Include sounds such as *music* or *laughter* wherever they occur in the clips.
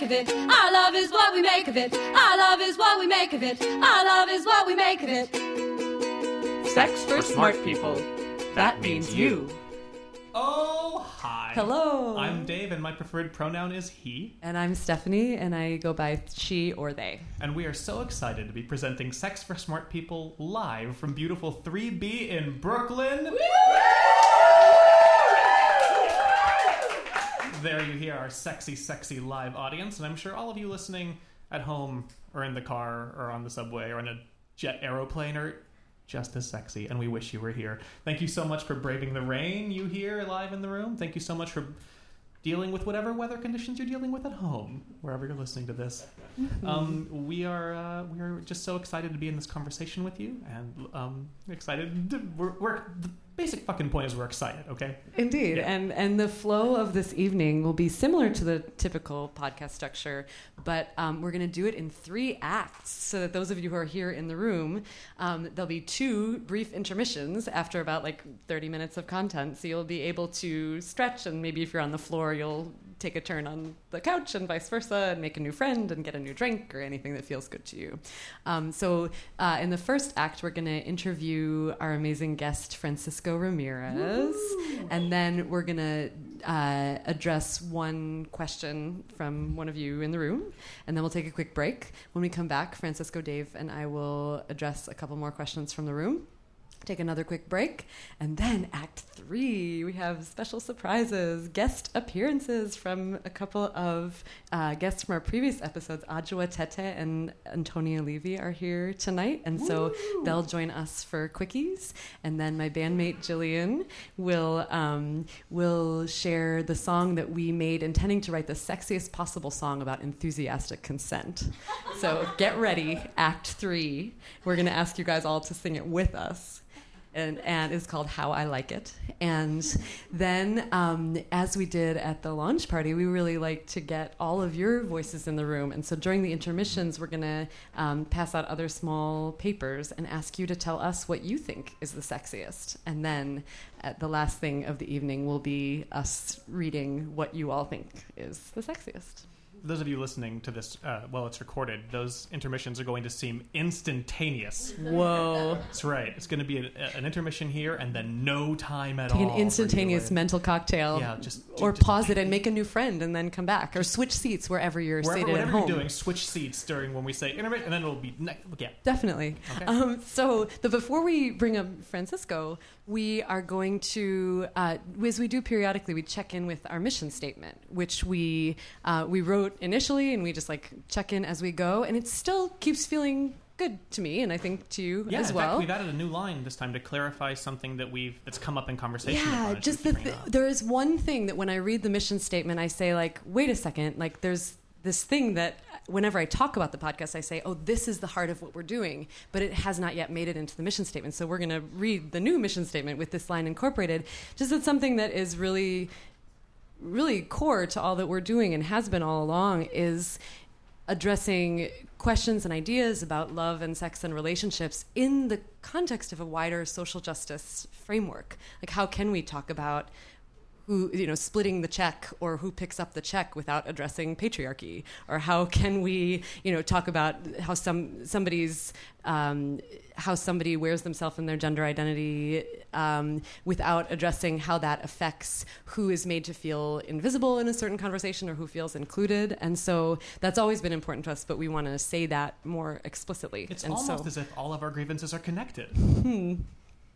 make of it. Our love is what we make of it. Our love is what we make of it. Our love is what we make of it. Sex for smart people. That means you. Oh, hi. Hello. I'm Dave, and my preferred pronoun is he. And I'm Stephanie, and I go by she or they. And we are so excited to be presenting Sex for Smart People live from beautiful 3B in Brooklyn. There you hear our sexy, sexy live audience, and I'm sure all of you listening at home or in the car or on the subway or in a jet aeroplane are just as sexy, and we wish you were here. Thank you so much for braving the rain you hear live in the room. Thank you so much for dealing with whatever weather conditions you're dealing with at home, wherever you're listening to this. Um, we are uh, we are just so excited to be in this conversation with you, and um, excited. To, we're, basic fucking point is we're excited. Okay. Indeed. Yeah. And and the flow of this evening will be similar to the typical podcast structure, but um, we're going to do it in three acts so that those of you who are here in the room, um, there'll be two brief intermissions after about like 30 minutes of content. So you'll be able to stretch, and maybe if you're on the floor, you'll take a turn on the couch and vice versa and make a new friend and get a new drink or anything that feels good to you. Um, so, uh, in the first act, we're going to interview our amazing guest, Francisco Ramirez. And then we're going to uh, address one question from one of you in the room. And then we'll take a quick break. When we come back, Francisco, Dave, and I will address a couple more questions from the room take another quick break, and then Act Three, we have special surprises, guest appearances from a couple of uh, guests from our previous episodes. Adjoa Tete and Antonia Levy are here tonight, and so they'll join us for quickies. And then my bandmate Jillian will um, will share the song that we made, intending to write the sexiest possible song about enthusiastic consent. So get ready, Act Three. We're going to ask you guys all to sing it with us and, and it's called How I Like It. And then, um, as we did at the launch party, we really like to get all of your voices in the room. And so during the intermissions, we're going to um, pass out other small papers and ask you to tell us what you think is the sexiest. And then at the last thing of the evening will be us reading what you all think is the sexiest. Those of you listening to this uh, while it's recorded, those intermissions are going to seem instantaneous. Whoa. That's right. It's going to be a, an intermission here and then no time at Take all. an instantaneous mental cocktail. Yeah, just- or just- pause it and make a new friend and then come back. Or switch seats wherever you're Wherever, seated whatever at home. you're doing, switch seats during when we say intermission, and then it'll be ne- yeah. Definitely. Okay. Um, so, the, before we bring up Francisco, we are going to, uh, as we do periodically, we check in with our mission statement, which we uh, we wrote initially, and we just like check in as we go, and it still keeps feeling good to me, and I think to you Yeah, as well. fact, we've added a new line this time to clarify something that we've that's come up in conversation. yeah just the th- there is one thing that when i read the mission statement i say like wait a second like there's this thing that whenever i talk about the podcast i say oh this is the heart of what we're doing but it has not yet made it into the mission statement so we're going to read the new mission statement with this line incorporated just as something that is really really core to all that we're doing and has been all along is addressing questions and ideas about love and sex and relationships in the context of a wider social justice framework. Like, how can we talk about who you know splitting the check or who picks up the check without addressing patriarchy? Or how can we you know talk about how some somebody's um, how somebody wears themselves in their gender identity um, without addressing how that affects who is made to feel invisible in a certain conversation or who feels included? And so that's always been important to us but we want to say that more explicitly. It's and almost so as if all of our grievances are connected.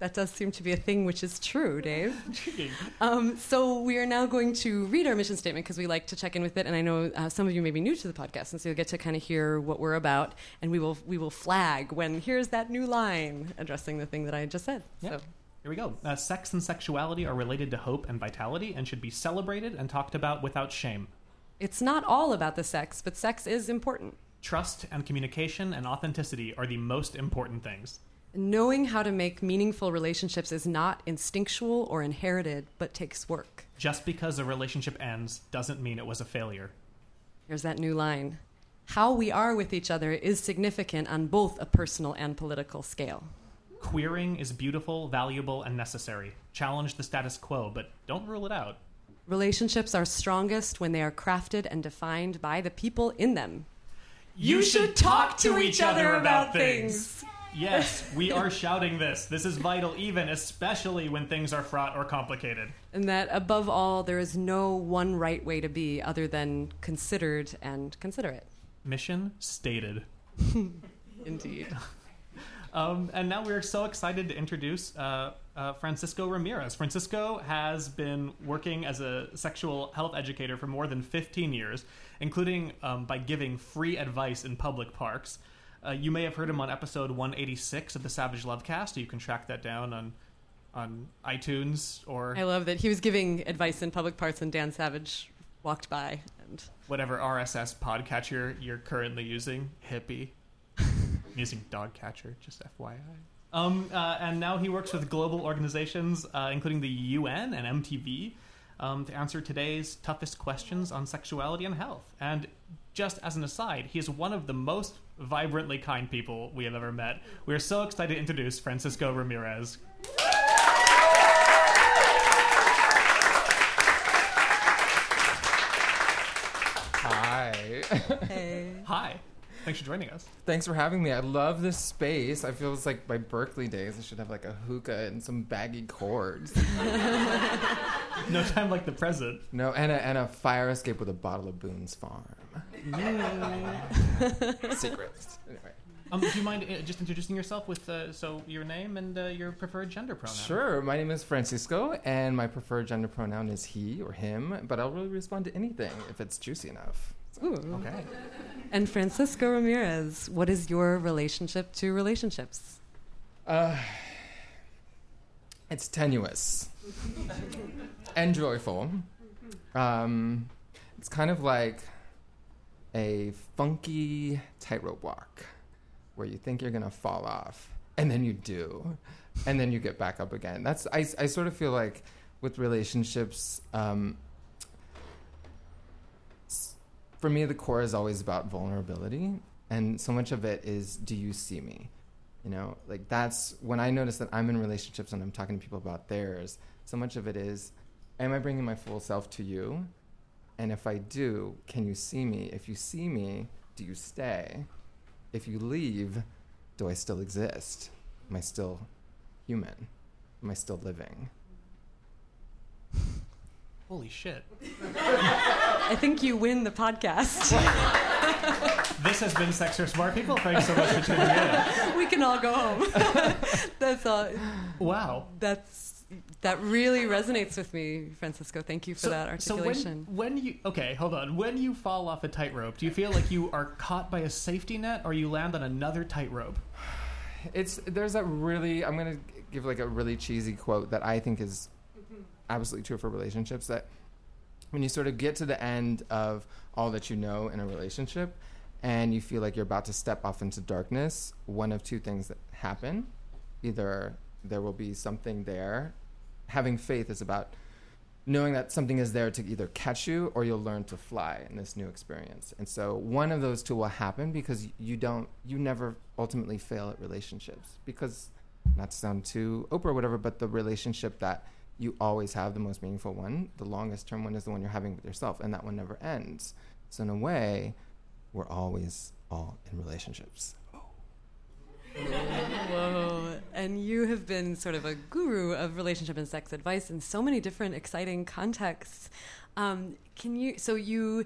That does seem to be a thing which is true dave *laughs* Um, so we are now going to read our mission statement because we like to check in with it, and I know uh, some of you may be new to the podcast, and so you'll get to kind of hear what we're about, and we will we will flag when here's that new line addressing the thing that I just said. Yeah. So Here we go. Uh, sex and sexuality are related to hope and vitality and should be celebrated and talked about without shame. it's not all about the sex, but sex is important. Trust and communication and authenticity are the most important things. Knowing how to make meaningful relationships is not instinctual or inherited, but takes work. Just because a relationship ends doesn't mean it was a failure. Here's that new line. How we are with each other is significant on both a personal and political scale. Queering is beautiful, valuable, and necessary. Challenge the status quo, but don't rule it out. Relationships are strongest when they are crafted and defined by the people in them. You should talk to each other about things. Yes, *laughs* we are shouting this. This is vital, even especially when things are fraught or complicated. And that above all, there is no one right way to be other than considered and considerate. Mission stated. *laughs* Indeed. Um, and now we're so excited to introduce uh, uh, Francisco Ramirez. Francisco has been working as a sexual health educator for more than 15 years, including um, by giving free advice in public parks. Uh, you may have heard him on episode 186 of the Savage Lovecast. You can track that down on on iTunes or I love that he was giving advice in public parts, and Dan Savage walked by and whatever RSS podcatcher you're currently using. Hippie. *laughs* I'm using DoggCatcher, just FYI. Um, uh, and now he works with global organizations, uh, including the UN and MTV, um, to answer today's toughest questions on sexuality and health. And just as an aside, he is one of the most vibrantly kind people we have ever met. We are so excited to introduce Francisco Ramirez. Hi. hey. Hi. Thanks for joining us. Thanks for having me. I love this space. I feel it's like my Berkeley days. I should have like a hookah and some baggy cords. *laughs* *laughs* No time like the present. No, and a, and a fire escape with a bottle of Boone's Farm. *laughs* Secrets. Anyway. Um, do you mind uh, just introducing yourself with uh, so your name and uh, your preferred gender pronoun? Sure. My name is Francisco, and my preferred gender pronoun is he or him, but I'll really respond to anything if it's juicy enough. Ooh. Okay. And Francisco Ramirez, what is your relationship to relationships? Uh, it's tenuous and joyful. Um, it's kind of like a funky tightrope walk where you think you're gonna fall off, and then you do, and then you get back up again. That's I, I sort of feel like with relationships. Um, for me, the core is always about vulnerability, and so much of it is, do you see me? You know, like that's when I notice that I'm in relationships and I'm talking to people about theirs. So much of it is, am I bringing my full self to you? And if I do, can you see me? If you see me, do you stay? If you leave, do I still exist? Am I still human? Am I still living? Holy shit. I think you win the podcast. *laughs* This has been Sex for Smart People. Thanks so much for tuning in. *laughs* we can all go home. *laughs* that's all. Wow. That's that really resonates with me, Francisco. Thank you for that articulation. So when, when you okay, hold on. When you fall off a tightrope, do you feel like you are caught by a safety net, or you land on another tightrope? It's there's a really I'm gonna give like a really cheesy quote that I think is absolutely true for relationships that when you sort of get to the end of all that you know in a relationship and you feel like you're about to step off into darkness, one of two things that happen. Either there will be something there. Having faith is about knowing that something is there to either catch you or you'll learn to fly in this new experience. And so one of those two will happen because you don't you never ultimately fail at relationships because not to sound too Oprah or whatever, but the relationship that you always have the most meaningful one, the longest term one is the one you're having with yourself and that one never ends. So in a way, we're always all in relationships. Whoa. And you have been sort of a guru of relationship and sex advice in so many different exciting contexts. Um, can you, so you,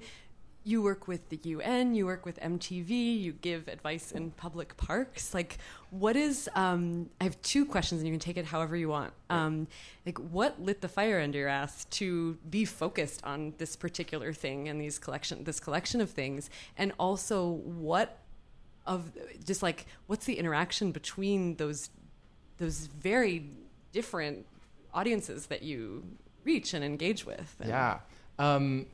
you work with the UN, you work with MTV, you give advice in public parks. Like, what is, um, I have two questions and you can take it however you want. Um, like, what lit the fire under your ass to be focused on this particular thing and these collection, this collection of things? And also, what of just like what's the interaction between those those very different audiences that you reach and engage with And- Yeah. Um,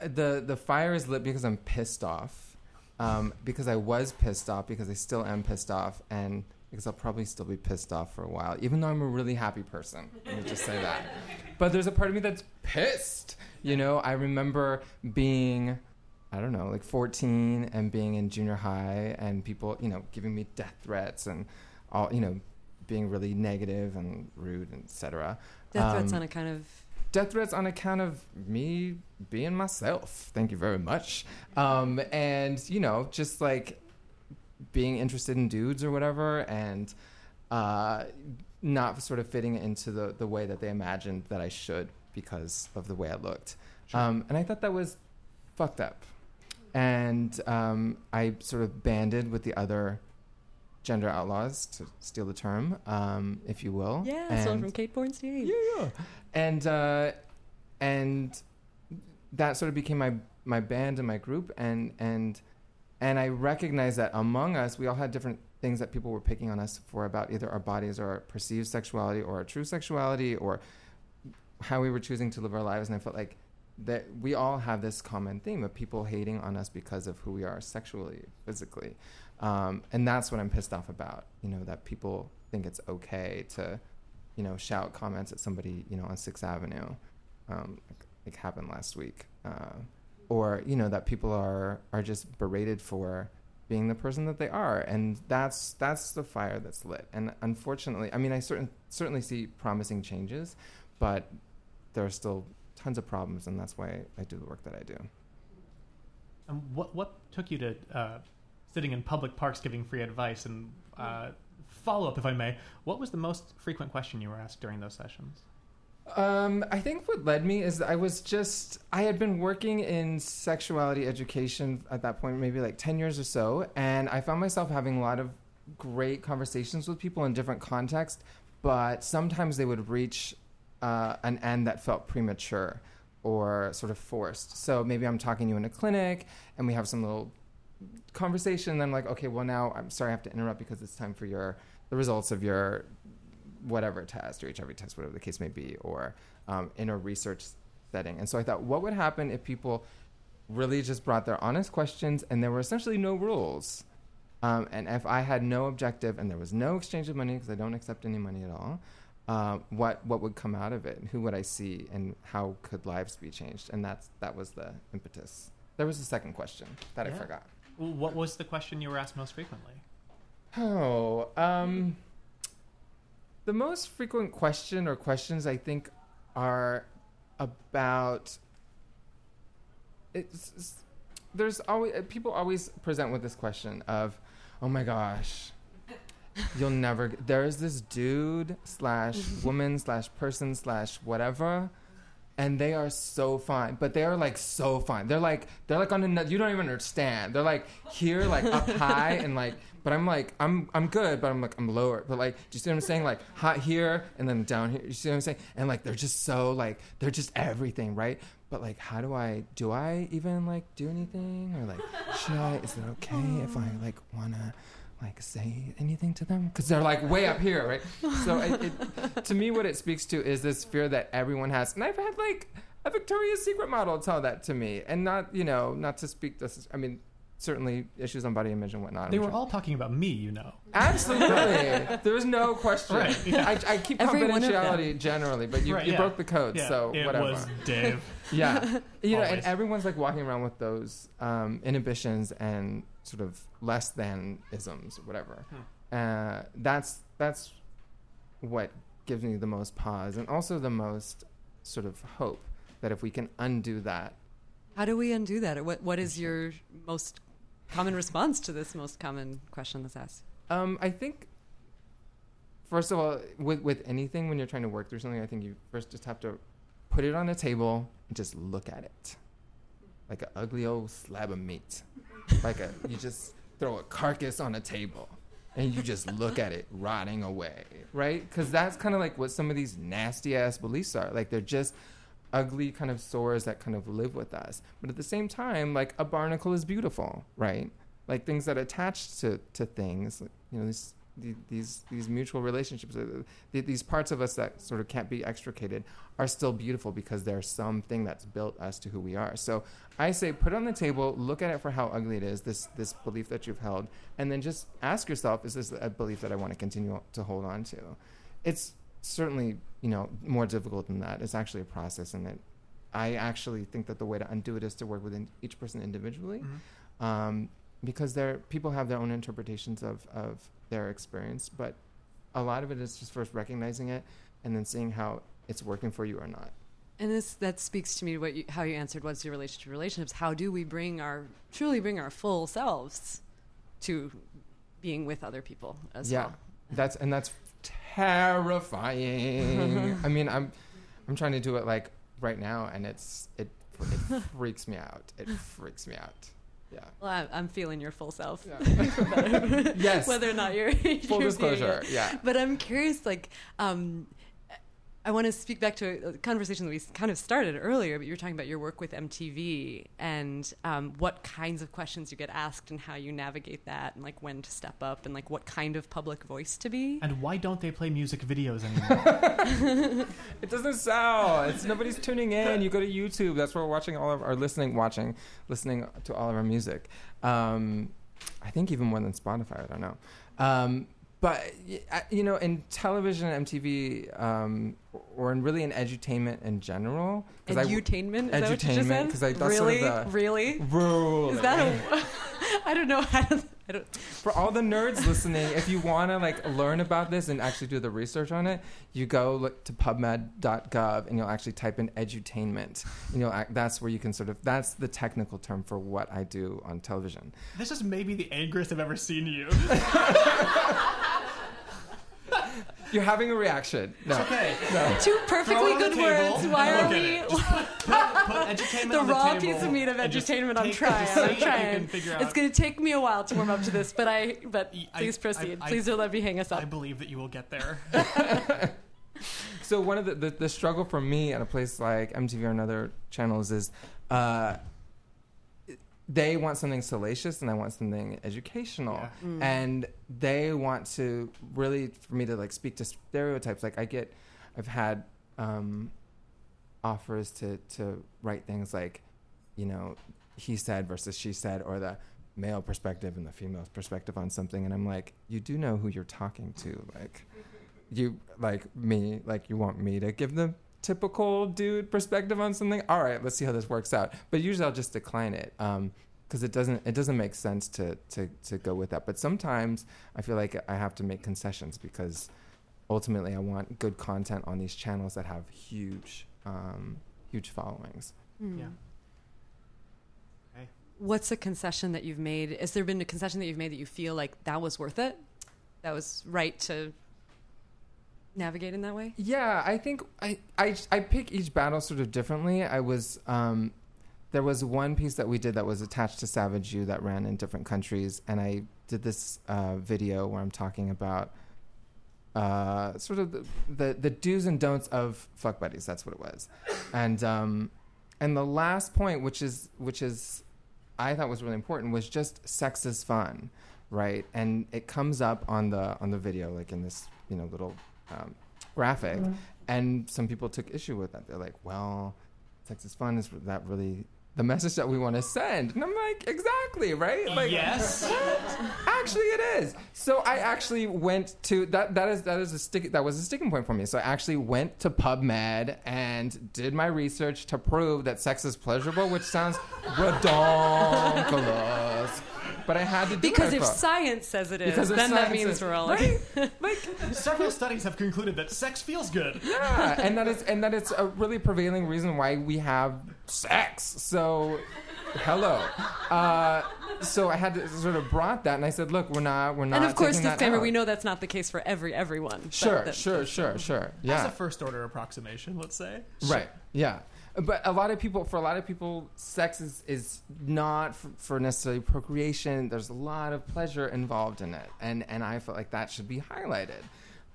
the the fire is lit because I'm pissed off. Um, because I was pissed off, because I still am pissed off, and because I'll probably still be pissed off for a while, even though I'm a really happy person. Let me just say that. But there's a part of me that's pissed. You know, I remember being, I don't know, like 14 and being in junior high, and people, you know, giving me death threats and all, you know, being really negative and rude, etc. death threats on a kind of death threats on account of me being myself. Thank you very much. Um, and you know, just like being interested in dudes or whatever, and uh, not sort of fitting into the the way that they imagined that I should because of the way I looked. Sure. Um, and I thought that was fucked up. And um, I sort of banded with the other gender outlaws, to steal the term, um, if you will. Yeah, and, someone from Kate Bornstein. yeah, yeah. And uh, and that sort of became my my band and my group, and and and I recognized that among us, we all had different things that people were picking on us for about either our bodies or our perceived sexuality or our true sexuality or how we were choosing to live our lives. And I felt like that we all have this common theme of people hating on us because of who we are sexually, physically. Um, and that's what I'm pissed off about. You know, that people think it's okay to, you know, shout comments at somebody, you know, on Sixth Avenue, um, like, like happened last week, uh, or you know that people are are just berated for being the person that they are, and that's that's the fire that's lit. And unfortunately, I mean, I certain certainly see promising changes, but there are still tons of problems, and that's why I do the work that I do. Um, what what took you to uh, sitting in public parks giving free advice? And uh, follow up, if I may, what was the most frequent question you were asked during those sessions? Um, I think what led me is I was just I had been working in sexuality education at that point, maybe like ten years or so, and I found myself having a lot of great conversations with people in different contexts, but sometimes they would reach uh, an end that felt premature or sort of forced. So maybe I'm talking to you in a clinic, and we have some little conversation. And I'm like, okay, well now I'm sorry I have to interrupt because it's time for your the results of your whatever test or HIV test, whatever the case may be, or um, in a research setting. And so I thought, what would happen if people really just brought their honest questions and there were essentially no rules? Um, and if I had no objective and there was no exchange of money because I don't accept any money at all, uh, what what would come out of it? Who would I see, and how could lives be changed? And that's that was the impetus. There was a second question that I forgot. Well, What was the question you were asked most frequently? Oh, um, the most frequent question or questions I think are about. It's, it's- there's always people always present with this question of, oh my gosh, you'll never. g- There's this dude slash *laughs* woman slash person slash whatever. And they are so fine, but they are like so fine. They're like they're like on another. You don't even understand. They're like here, like up *laughs* high, and like. But I'm like I'm I'm good, but I'm like I'm lower. But like, do you see what I'm saying? Like hot here and then down here. You see what I'm saying? And like they're just so like they're just everything, right? But like, how do I do I even like do anything or like should I? Is it okay if I like wanna like say anything to them because they're like way up here, right? So it, it, to me, what it speaks to is this fear that everyone has, and I've had like a Victoria's Secret model tell that to me, and not you know not to speak this. I mean, certainly issues on body image and whatnot. They I'm were sure- all talking about me, you know. absolutely. *laughs* there was no question. Right, yeah. *laughs* I, I keep Every one of them. confidentiality generally, but you, Right, you yeah. broke the code, Yeah, so it whatever. was Dave. Yeah, you know, and everyone's like walking around with those um, inhibitions and sort of less than isms, or whatever. Hmm. Uh, that's that's what gives me the most pause, and also the most sort of hope that if we can undo that, How do we undo that? What What is your most common response to this most common question that's asked? um, I think. First of all, with with anything when you're trying to work through something, I think you first just have to put it on a table and just look at it, like an ugly old slab of meat. Like a you just throw a carcass on a table and you just look at it rotting away right? Because that's kind of like what some of these nasty ass beliefs are. Like they're just ugly kind of sores that kind of live with us. But at the same time like a barnacle is beautiful right? Like things that attach to to things you know these the- these these mutual relationships uh, th- these parts of us that sort of can't be extricated are still beautiful because there's something that's built us to who we are so I say put it on the table, look at it for how ugly it is, this this belief that you've held, and then just ask yourself, is this a belief that I want to continue to hold on to? It's certainly, you know, more difficult than that. It's actually a process and it I actually think that the way to undo it is to work with each person individually. Mhm. Um, because there people have their own interpretations of, of their experience, but a lot of it is just first recognizing it and then seeing how it's working for you or not. And this that speaks to me what you, how you answered. What's your relationship to relationships? How do we bring our truly bring our full selves to being with other people as yeah, well? that's and that's terrifying. *laughs* I mean, I'm I'm trying to do it like right now, and it's it it *laughs* freaks me out. It freaks me out. Yeah. Well, I'm feeling your full self. Yeah. *laughs* yes. Whether or not you're Full you're disclosure. Yeah. But I'm curious, like, um, I want to speak back to a conversation that we kind of started earlier, but you were talking about your work with MTV and um, what kinds of questions you get asked and how you navigate that and like when to step up and like what kind of public voice to be. And why don't they play music videos anymore? *laughs* *laughs* It doesn't sell. It's nobody's tuning in. You go to YouTube. That's where we're watching all of our listening, watching, listening to all of our music. Um, I think even more than Spotify. I don't know. Um, but you know, in television, and MTV, um, or in really in edutainment in general, I w- Edutainment? Is that what you just Edutainment, said? 'cause, like, that's sort really? of the- really? rule Is that a? *laughs* I don't know how to. I don't, for all the nerds listening, if you want to like learn about this and actually do the research on it, you go look to PubMed.gov and you'll actually type in edutainment, and you'll act, that's where you can sort of that's the technical term for what I do on television. this is maybe the angriest I've ever seen you. *laughs* *laughs* You're having a reaction. No, Okay. two perfectly good table words. Why are we? put, put *laughs* the raw table piece of meat of entertainment. I'm trying. I'm trying. It's going to take me a while to warm up to this, but I. But I- please proceed. I- please don't let me hang us up. I believe that you will get there. *laughs* So one of the, the the struggle for me at a place like MTV or another channels is, uh, they want something salacious and I want something educational, Yeah. Mm. and they want to really for me to like speak to stereotypes. Like I get, I've had um, offers to to write things like, you know, he said versus she said, or the male perspective and the female perspective on something, and I'm like, you do know who you're talking to, like you like me like you want me to give the typical dude perspective on something all right let's see how this works out but usually i'll just decline it um because it doesn't it doesn't make sense to to to go with that but sometimes i feel like i have to make concessions because ultimately i want good content on these channels that have huge um huge followings Mm. Yeah. Okay. What's a concession that you've made? Has there been a concession that you've made that you feel like that was worth it? That was right to navigate in that way? Yeah, I think I, I I pick each battle sort of differently. I was um, there was one piece that we did that was attached to Savage U that ran in different countries, and I did this uh, video where I'm talking about uh, sort of the, the the do's and don'ts of fuck buddies. That's what it was, and um, and the last point, which is which is I thought was really important, was just sex is fun, right? And it comes up on the on the video, like in this you know little um, graphic, and some people took issue with that. They're like, "Well, sex is fun. Is that really the message that we want to send?" And I'm like, "Exactly, right? Like, yes. *laughs* actually, it is." So I actually went to that. That is that is a stick. That was a sticking point for me. So I actually went to PubMed and did my research to prove that sex is pleasurable, which sounds *laughs* ridiculous. But I had to do Because my if science says it is, Because then that means is- we're all right? *laughs* like Several studies have concluded that sex feels good. yeah, and that is and that it's a really prevailing reason why we have sex. So, hello. Uh, so I had to sort of brought that, and I said, "Look, we're not, we're not." And of course, taking that disclaimer: we know that's not the case for every everyone. but Sure, that- sure, sure, sure. As Yeah, a first order approximation, let's say. right. Yeah, but a lot of people, for a lot of people, sex is is not for, for necessarily procreation. There's a lot of pleasure involved in it, and and I felt like that should be highlighted.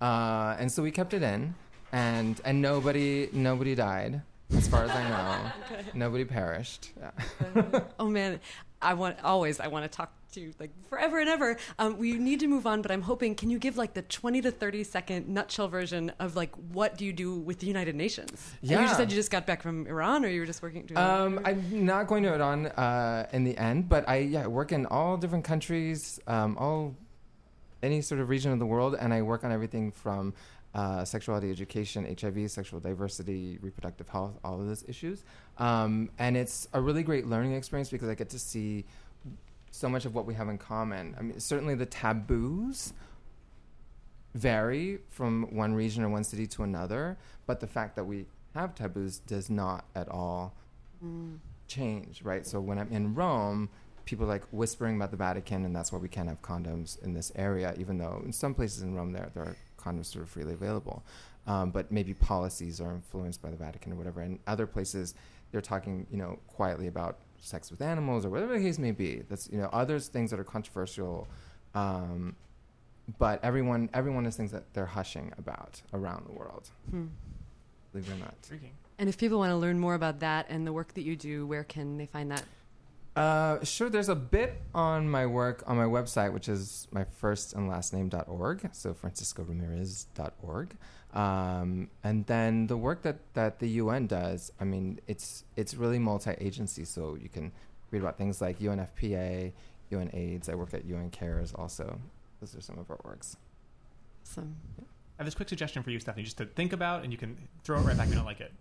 Uh, and so we kept it in, and and nobody nobody died, as far as I know. *laughs* Nobody perished. Yeah. Oh man, I want always. I want to talk to you like forever and ever. Um, we need to move on, but I'm hoping. Can you give like the 20 to 30 second nutshell version of like what do you do with the United Nations? And You just said you just got back from Iran, or you were just working. Doing Um, I'm not going to Iran uh, in the end, but I yeah work in all different countries, um, all any sort of region of the world, and I work on everything from uh, sexuality education, HIV, sexual diversity, reproductive health, all of those issues. Um, and it's a really great learning experience because I get to see so much of what we have in common. I mean, certainly the taboos vary from one region or one city to another, but the fact that we have taboos does not at all change, right? So when I'm in Rome, people like whispering about the Vatican, and that's why we can't have condoms in this area, even though in some places in Rome there there are condoms sort of freely available. Um, but maybe policies are influenced by the Vatican or whatever. And other places, they're talking, you know, quietly about sex with animals or whatever the case may be. That's you know, others things that are controversial. Um, but everyone, everyone has things that they're hushing about around the world. Hmm. Believe it or not. Intriguing. And if people want to learn more about that and the work that you do, where can they find that? Uh, sure. There's a bit on my work on my website, which is my first and last name.org. So franciscoramirez.org. Um, and then the work that, that the UN does, I mean, it's it's really multi-agency. So you can read about things like UNFPA, UN AIDS. I work at UN Cares also. Those are some of our works. Some I have this quick suggestion for you, Stephanie, just to think about, and you can throw it right back if you don't like it.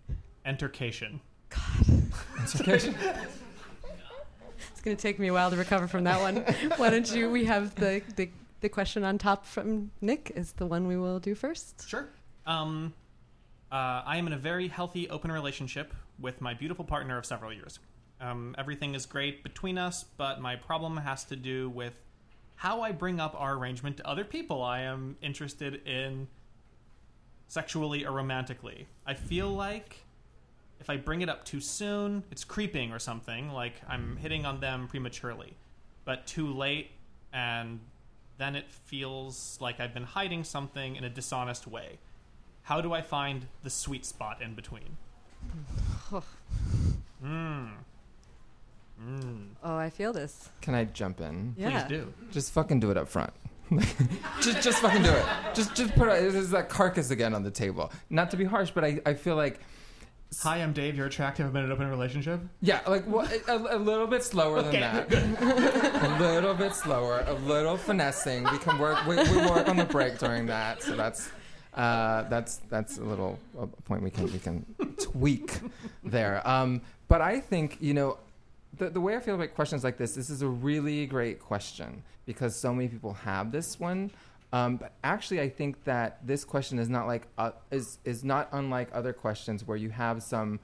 Entercation. God. *laughs* Entercation. *laughs* It's going to take me a while to recover from that one. *laughs* Why don't you? We have the, the the question on top from Nick is the one we will do first. Sure. Um, uh, I am in a very healthy, open relationship with my beautiful partner of several years. Um, everything is great between us, but my problem has to do with how I bring up our arrangement to other people I am interested in sexually or romantically. I feel like if I bring it up too soon, it's creeping or something, like I'm mm. hitting on them prematurely. But too late, and then it feels like I've been hiding something in a dishonest way. How do I find the sweet spot in between? Mmm. *sighs* Mmm. Oh, I feel this. Can I jump in? Yeah. Please do. Just fucking do it up front. *laughs* just, just fucking do it. Just, just put it. There's that carcass again on the table. Not to be harsh, but I, I feel like Hi, I'm Dave. You're attractive. I've been in an open relationship. Yeah, like well, a, a little bit slower than Okay. that. *laughs* a little bit slower, a little finessing. We can work. We, we work on the break during that. So that's uh, that's that's a little a point we can we can tweak there. Um, but I think you know the the way I feel about questions like this. This is a really great question because so many people have this one. Um, but actually, I think that this question is not like uh, is is not unlike other questions where you have some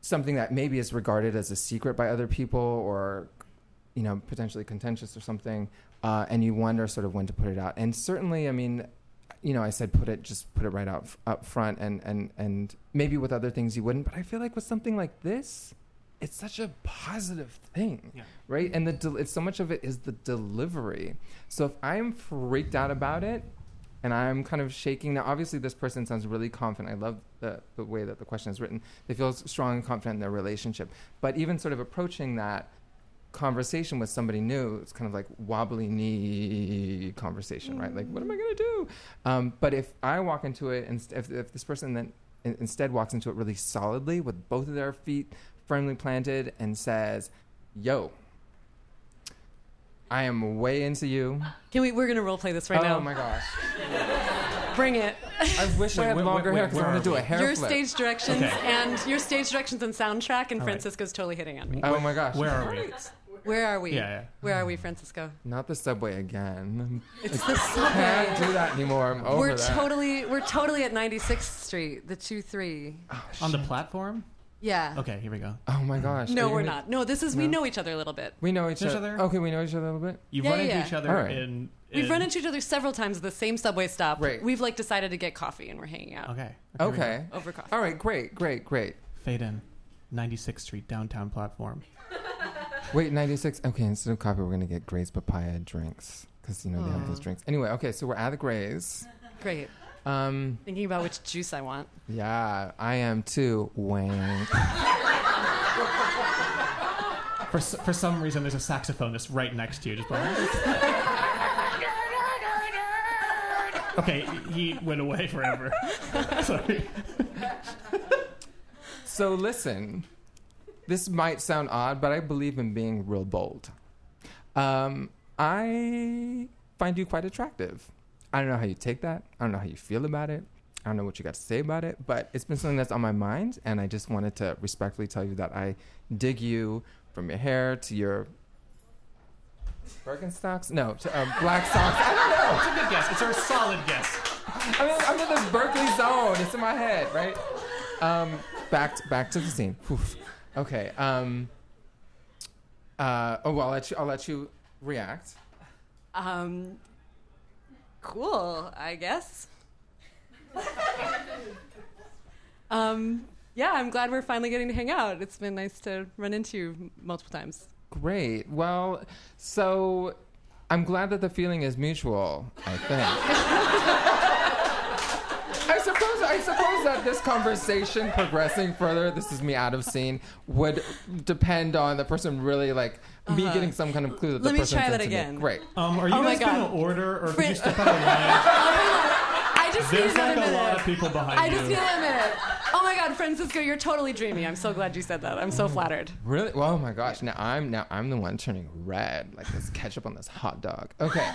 something that maybe is regarded as a secret by other people or you know potentially contentious or something uh, and you wonder sort of when to put it out. And certainly i mean you know i said put it just put it right out up front and and and maybe with other things you wouldn't but i feel like with something like this it's such a positive thing Yeah. right and the del- it's so much of it is the delivery so if i'm freaked out about it and I'm kind of shaking. Now, obviously, this person sounds really confident. I love the, the way that the question is written. They feel strong and confident in their relationship. But even sort of approaching that conversation with somebody new, it's kind of like wobbly knee conversation, right? Like, what am I going to do? Um, but if I walk into it, and st- if, if this person then in, instead walks into it really solidly with both of their feet firmly planted and says, yo, I am way into you. Can we? We're gonna role play this right oh now. Oh my gosh. Bring it. I wish I had wait, longer wait, hair because I where want to are do a we? hair your flip. stage directions Okay. and your stage directions and soundtrack, and All right. Francisco's totally hitting on me. Oh my gosh. Where are we? Where are we? Yeah, yeah. Where are we, Francisco? Not the subway again. It's the subway. Can't do that anymore. I'm over We're that. totally we're totally at 96th Street, the two three. On the platform? Yeah. Okay, here we go. Oh my gosh. Are No, you we're gonna- not. No, this is we No? know each other a little bit. We know each, Each other. other? Okay, we know each other a little bit. You've Yeah, run into yeah. each other All right. in, We've in- run into each other several times at the same subway stop. Right. We've like decided to get coffee and we're hanging out Okay. here we. Okay. over coffee. All right, great, great, great. Fade in. 96th Street, downtown platform. *laughs* Wait, 96. Okay, instead of coffee, we're going to get Gray's papaya drinks. Because, you know, they have those drinks. Anyway, okay, so we're at the Gray's. Great. Um, Thinking about which juice I want. yeah, I am too. Wank. For, s- for some reason, there's a saxophonist right next to you. Just playing. okay, he went away forever. *laughs* Sorry. So listen, this might sound odd, but I believe in being real bold. Um, I find you quite attractive. I don't know how you take that. I don't know how you feel about it. I don't know what you got to say about it, but it's been something that's on my mind, and I just wanted to respectfully tell you that I dig you from your hair to your Birkenstocks. No, to, um, black socks. I don't know. It's a good guess. It's a solid guess. I mean, I'm in this Berkeley zone. It's in my head, right? Um, back to, back to the scene. Oof. Okay. Um, uh, oh well, I'll let you. I'll let you react. Um, cool, I guess. um, yeah, I'm glad we're finally getting to hang out. It's been nice to run into you multiple times. Great. Well, so I'm glad that the feeling is mutual. I think. *laughs* I suppose. I suppose that this conversation progressing further. This is me out of scene. Would depend on the person really like me Uh-huh. getting some kind of clue that Let the me person's try that into me. again. Great. Um, are you Oh my guys going to order, or could Fran- you step *laughs* out of line? I just There's need like another a minute. lot of people behind I you. just need a minute. Oh my God, Francisco, you're totally dreamy. I'm so glad you said that. I'm so flattered. Really? Oh my gosh! Now I'm now I'm the one turning red, like this ketchup on this hot dog. Okay.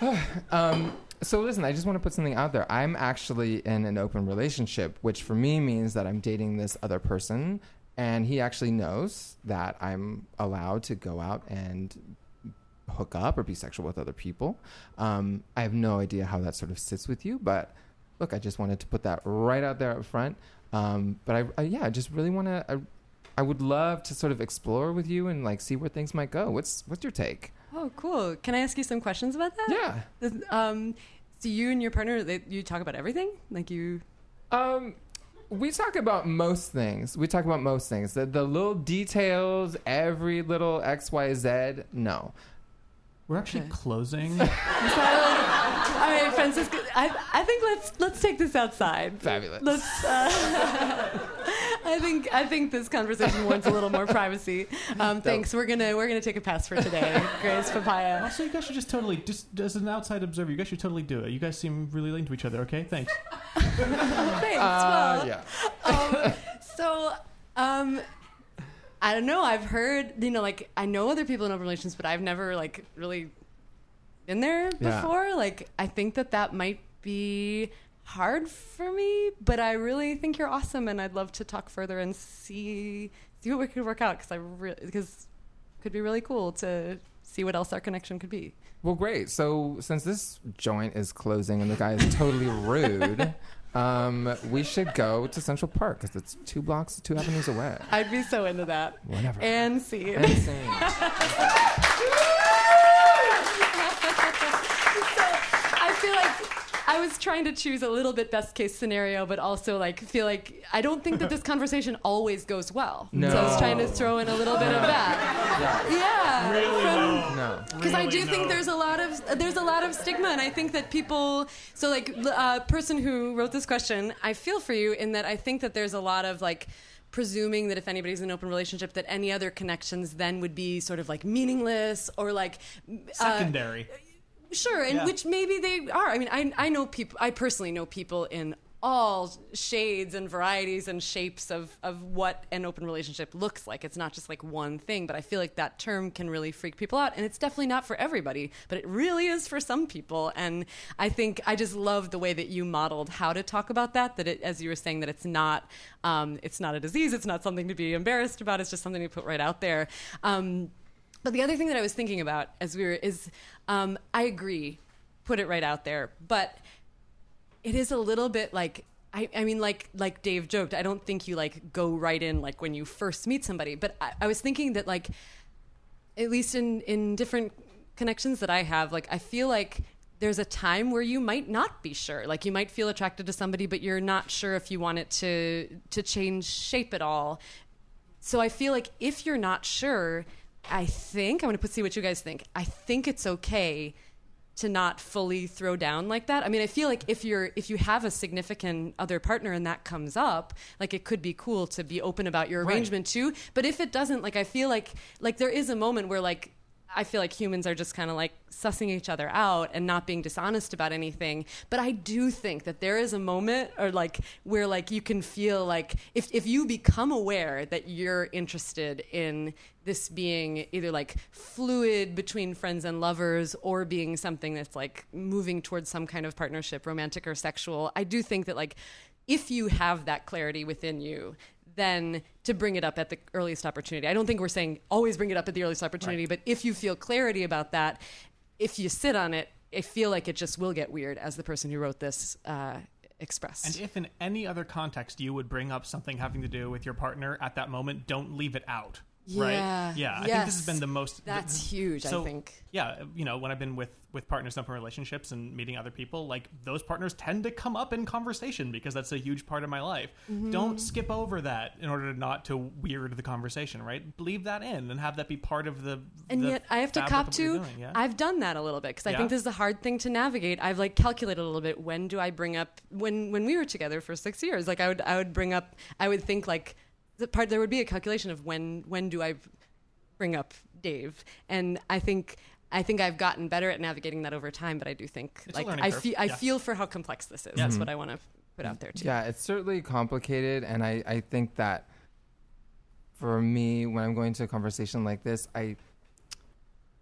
*sighs* um, so listen, I just want to put something out there. I'm actually in an open relationship, which for me means that I'm dating this other person, and he actually knows that I'm allowed to go out and hook up or be sexual with other people. Um, I have no idea how that sort of sits with you, but look, I just wanted to put that right out there up front. Um, but I, I, yeah, I just really want to. I, I would love to sort of explore with you and like see where things might go. What's what's your take? Oh, cool. Can I ask you some questions about that? Yeah. Um, so you and your partner, they, you talk about everything? Like you. Um, we talk about most things. We talk about most things. The, the little details, every little X, Y, Z. No. We're actually Okay. closing. *laughs* All right, Francisco. I, I think let's let's take this outside. Fabulous. Let's. Uh, *laughs* I think I think this conversation wants a little more privacy. Um, thanks. We're gonna we're gonna take a pass for today. *laughs* Gray's Papaya. Also, you guys should just totally, just as an outside observer, you guys should totally do it. You guys seem really into each other. Okay, thanks. *laughs* Thanks. Uh, well, yeah. um, so um, I don't know. I've heard you know like I know other people in open relations, but I've never like really been there Yeah. before. Like I think that that might be hard for me, but I really think you're awesome, and I'd love to talk further and see see what we could work out because I really because could be really cool to see what else our connection could be. Well, great. So since this joint is closing and the guy is *laughs* totally rude, um, we should go to Central Park because it's two blocks, two avenues away. I'd be so into that. Whatever. And see. And sing. *laughs* I feel like I was trying to choose a little bit best case scenario, but also like feel like I don't think that this *laughs* conversation always goes well. No. So I was trying to throw in a little bit of that. Yeah. Really from- no. because I do Really think there's a lot of there's a lot of stigma, and I think that people. So like the uh, person who wrote this question, I feel for you in that I think that there's a lot of like presuming that if anybody's in an open relationship that any other connections then would be sort of like meaningless or like uh, Secondary. Sure, and Yeah. which maybe they are. I mean, I I know people. I personally know people in all shades and varieties and shapes of of what an open relationship looks like. It's not just like one thing, but I feel like that term can really freak people out, and it's definitely not for everybody, but it really is for some people. And I think I just love the way that you modeled how to talk about that. That it, as you were saying, that it's not um, it's not a disease. It's not something to be embarrassed about. It's just something to put right out there. Um, but the other thing that I was thinking about as we were is, um, I agree, put it right out there, but it is a little bit like. I, I mean, like like Dave joked, I don't think you like go right in like when you first meet somebody. But I, I was thinking that like, at least in in different connections that I have, like I feel like there's a time where you might not be sure. Like you might feel attracted to somebody, but you're not sure if you want it to to change shape at all. So I feel like if you're not sure, I think I'm going to put see what you guys think. I think it's okay to not fully throw down like that. I mean, I feel like if you're if you have a significant other partner and that comes up, like it could be cool to be open about your Right. arrangement too. But if it doesn't, like I feel like like there is a moment where like I feel like humans are just kind of like sussing each other out and not being dishonest about anything. But I do think that there is a moment or like where like you can feel like if if you become aware that you're interested in this being either like fluid between friends and lovers or being something that's like moving towards some kind of partnership, romantic or sexual, I do think that like if you have that clarity within you, then to bring it up at the earliest opportunity. I don't think we're saying always bring it up at the earliest opportunity, but if you feel clarity about that, if you sit on it, I feel like it just will get weird, as the person who wrote this uh, expressed. And if in any other context you would bring up something having to do with your partner at that moment, don't leave it out. Yeah, Right? Yeah. I think this has been the most. That's th- huge, I think. Yeah, you know, when I've been with with partners in open relationships and meeting other people, like those partners tend to come up in conversation because that's a huge part of my life. Mm-hmm. Don't skip over that in order not to weird the conversation, right? Leave that in and have that be part of the. and the yet I have to cop of what you're to doing, yeah? I've done that a little bit because I Yeah? think this is a hard thing to navigate. I've like calculated a little bit when do I bring up when when we were together for 6 years like I would I would bring up I would think like the part there would be a calculation of when when do I bring up Dave and I think I think I've gotten better at navigating that over time but I do think It's like I curve, feel I yeah. feel for how complex this is. That's mm-hmm. what I want to put out there too. Yeah, it's certainly complicated, and I, I think that for me, when I'm going to a conversation like this, I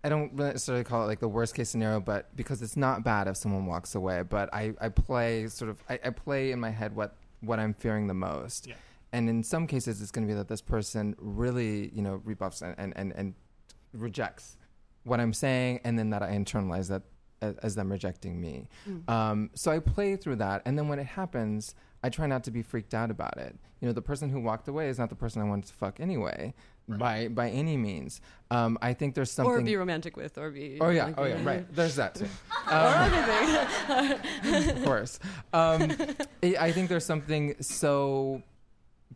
I don't necessarily call it like the worst case scenario, but because it's not bad if someone walks away, but I, I play sort of I, I play in my head what what I'm fearing the most. Yeah. And in some cases, it's going to be that this person really, you know, rebuffs and, and, and, and rejects what I'm saying, and then that I internalize that as, as them rejecting me. Um, so I play through that, and then when it happens, I try not to be freaked out about it. You know, the person who walked away is not the person I wanted to fuck anyway, by by any means. Um, I think there's something. Or be romantic with or be Oh yeah, like, oh yeah, right. There's that too. *laughs* or everything. *laughs* of course. Um, *laughs* I think there's something so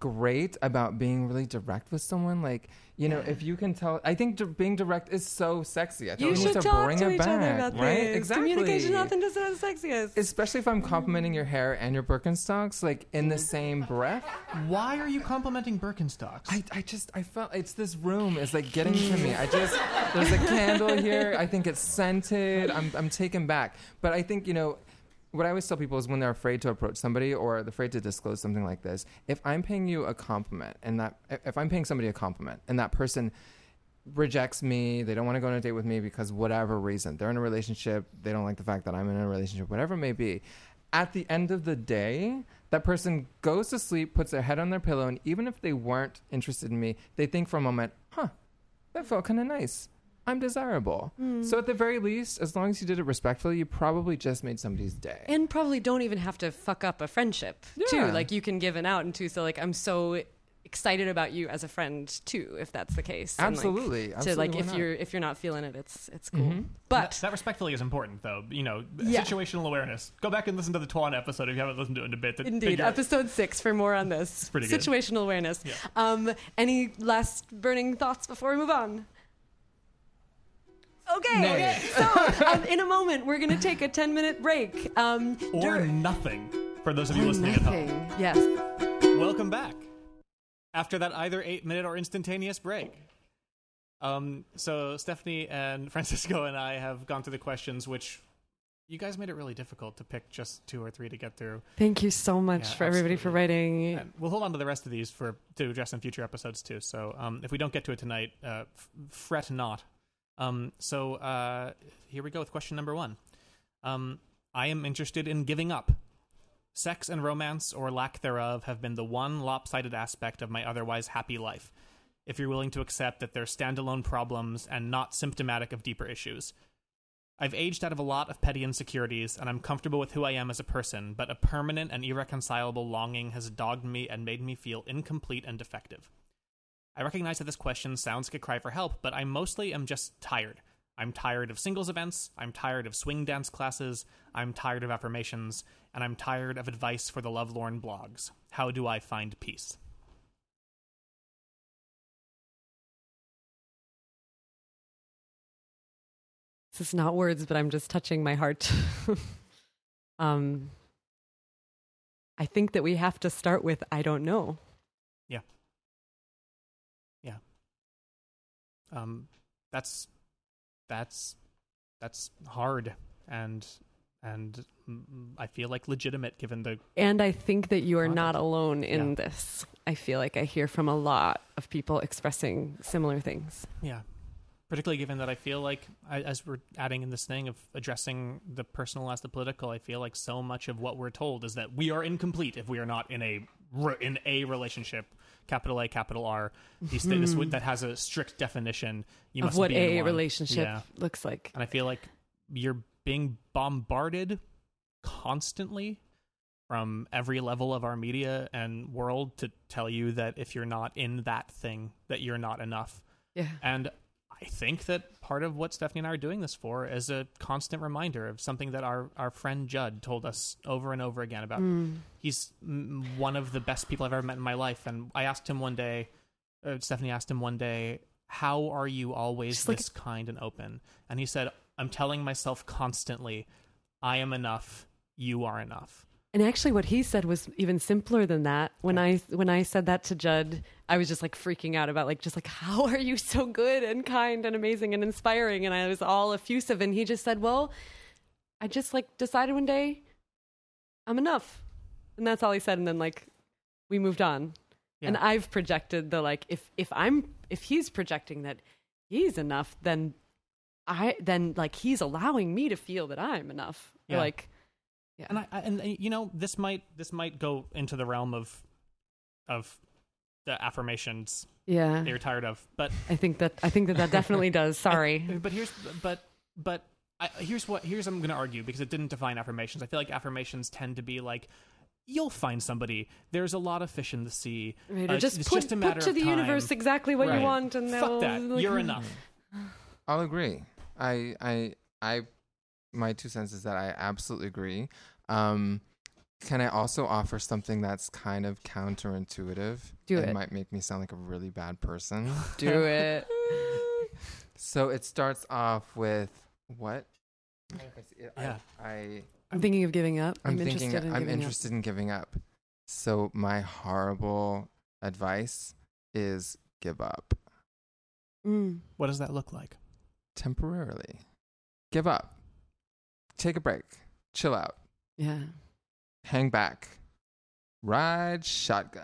great about being really direct with someone. Like, you know, if you can tell, I think di- being direct is so sexy. I think You we need should to talk bring to it each back, other about right? this. Exactly. Communication authenticity is sexiest. Especially if I'm complimenting mm. your hair and your Birkenstocks, like in the mm. same breath. Why are you complimenting Birkenstocks? I, I just I felt it's this room is like getting to me. I just *laughs* there's a candle here. I think it's scented. I'm I'm taken back. But I think you know what I always tell people is when they're afraid to approach somebody or they're afraid to disclose something like this. If I'm paying you a compliment and that if I'm paying somebody a compliment and that person rejects me, they don't want to go on a date with me because whatever reason, they're in a relationship, they don't like the fact that I'm in a relationship, whatever it may be. At the end of the day, that person goes to sleep, puts their head on their pillow, and even if they weren't interested in me, they think for a moment, huh, that felt kind of nice. I'm desirable. So at the very least, as long as you did it respectfully, you probably just made somebody's day. and probably don't even have to fuck up a friendship too. Like you can give an out and too. So like I'm so excited about you as a friend too, if that's the case. And, like, absolutely. to absolutely, like if not? you're if you're not feeling it, it's it's cool. Mhm. But that, that respectfully is important, though. You know, Yeah. situational awareness. Go back and listen to the Twan episode if you haven't listened to it in a bit. to Indeed, figure- episode six for more on this It's pretty good. situational awareness. Yeah. Um, any last burning thoughts before we move on? Okay. Nay. so um, in a moment, we're going to take a ten minute break. Um, or dur- nothing for those of you or listening at home. nothing. Yes. Welcome back. After that either eight minute or instantaneous break. Um, so Stephanie and Francisco and I have gone through the questions, which you guys made it really difficult to pick just two or three to get through. Thank you so much Yeah, for everybody for writing. And we'll hold on to the rest of these for to address in future episodes too. So um, if we don't get to it tonight, uh, f- fret not. Um, so uh, here we go with question number one. Um, I am interested in giving up. Sex and romance, or lack thereof, have been the one lopsided aspect of my otherwise happy life. If you're willing to accept that they're standalone problems and not symptomatic of deeper issues. I've aged out of a lot of petty insecurities, and I'm comfortable with who I am as a person, but a permanent and irreconcilable longing has dogged me and made me feel incomplete and defective. I recognize that this question sounds like a cry for help, but I mostly am just tired. I'm tired of singles events, I'm tired of swing dance classes, I'm tired of affirmations, and I'm tired of advice for the lovelorn blogs. How do I find peace? This is not words, but I'm just touching my heart. *laughs* um, I think that we have to start with I don't know. Um, that's that's that's hard and and I feel like legitimate given the And I think that you are Content. not alone in Yeah. this. I feel like I hear from a lot of people expressing similar things. Yeah. Particularly given that I feel like, I, as we're adding in this thing of addressing the personal as the political, I feel like so much of what we're told is that we are incomplete if we are not in a in a relationship, capital A, capital R. These things hmm. that has a strict definition. You of must what be in a relationship Yeah. looks like. And I feel like you're being bombarded constantly from every level of our media and world to tell you that if you're not in that thing, that you're not enough. Yeah. And I think that part of what Stephanie and I are doing this for is a constant reminder of something that our, our friend Judd told us over and over again about. Mm. He's one of the best people I've ever met in my life. And I asked him one day, uh, Stephanie asked him one day, How are you always Just like- this kind and open? And he said, I'm telling myself constantly, I am enough, you are enough. And actually, what he said was even simpler than that. When I when I said that to Judd, I was just like freaking out about like just like *laughs* how are you so good and kind and amazing and inspiring, and I was all effusive. And he just said, "Well, I just like decided one day, I'm enough," and that's all he said. And then like we moved on. And I've projected the like if if I'm if he's projecting that he's enough, then I then like he's allowing me to feel that I'm enough. Yeah. Like yeah. And I, I and you know this might this might go into the realm of of the affirmations yeah. that you're tired of, but I think that I think that that definitely *laughs* does. Sorry. but here's but but I, here's what here's I'm going to argue because it didn't define affirmations. I feel like affirmations tend to be like you'll find somebody. There's a lot of fish in the sea. Right, Uh, just it's put, just a matter put to of the time. universe exactly what Right. you want, and Fuck they'll, that. like- You're enough. I'll agree. I I I my two cents is that I absolutely agree. Um can I also offer something that's kind of counterintuitive? Do it. it. might make me sound like a really bad person. *laughs* Do it. *laughs* so it starts off with what? Yeah. I, I I'm thinking of giving up. I'm, I'm, thinking interested in I'm giving interested in giving up. So my horrible advice is give up up. Mm. What does that look like? temporarily. Give up. Take a break. Chill out. Yeah. Hang back. Ride shotgun.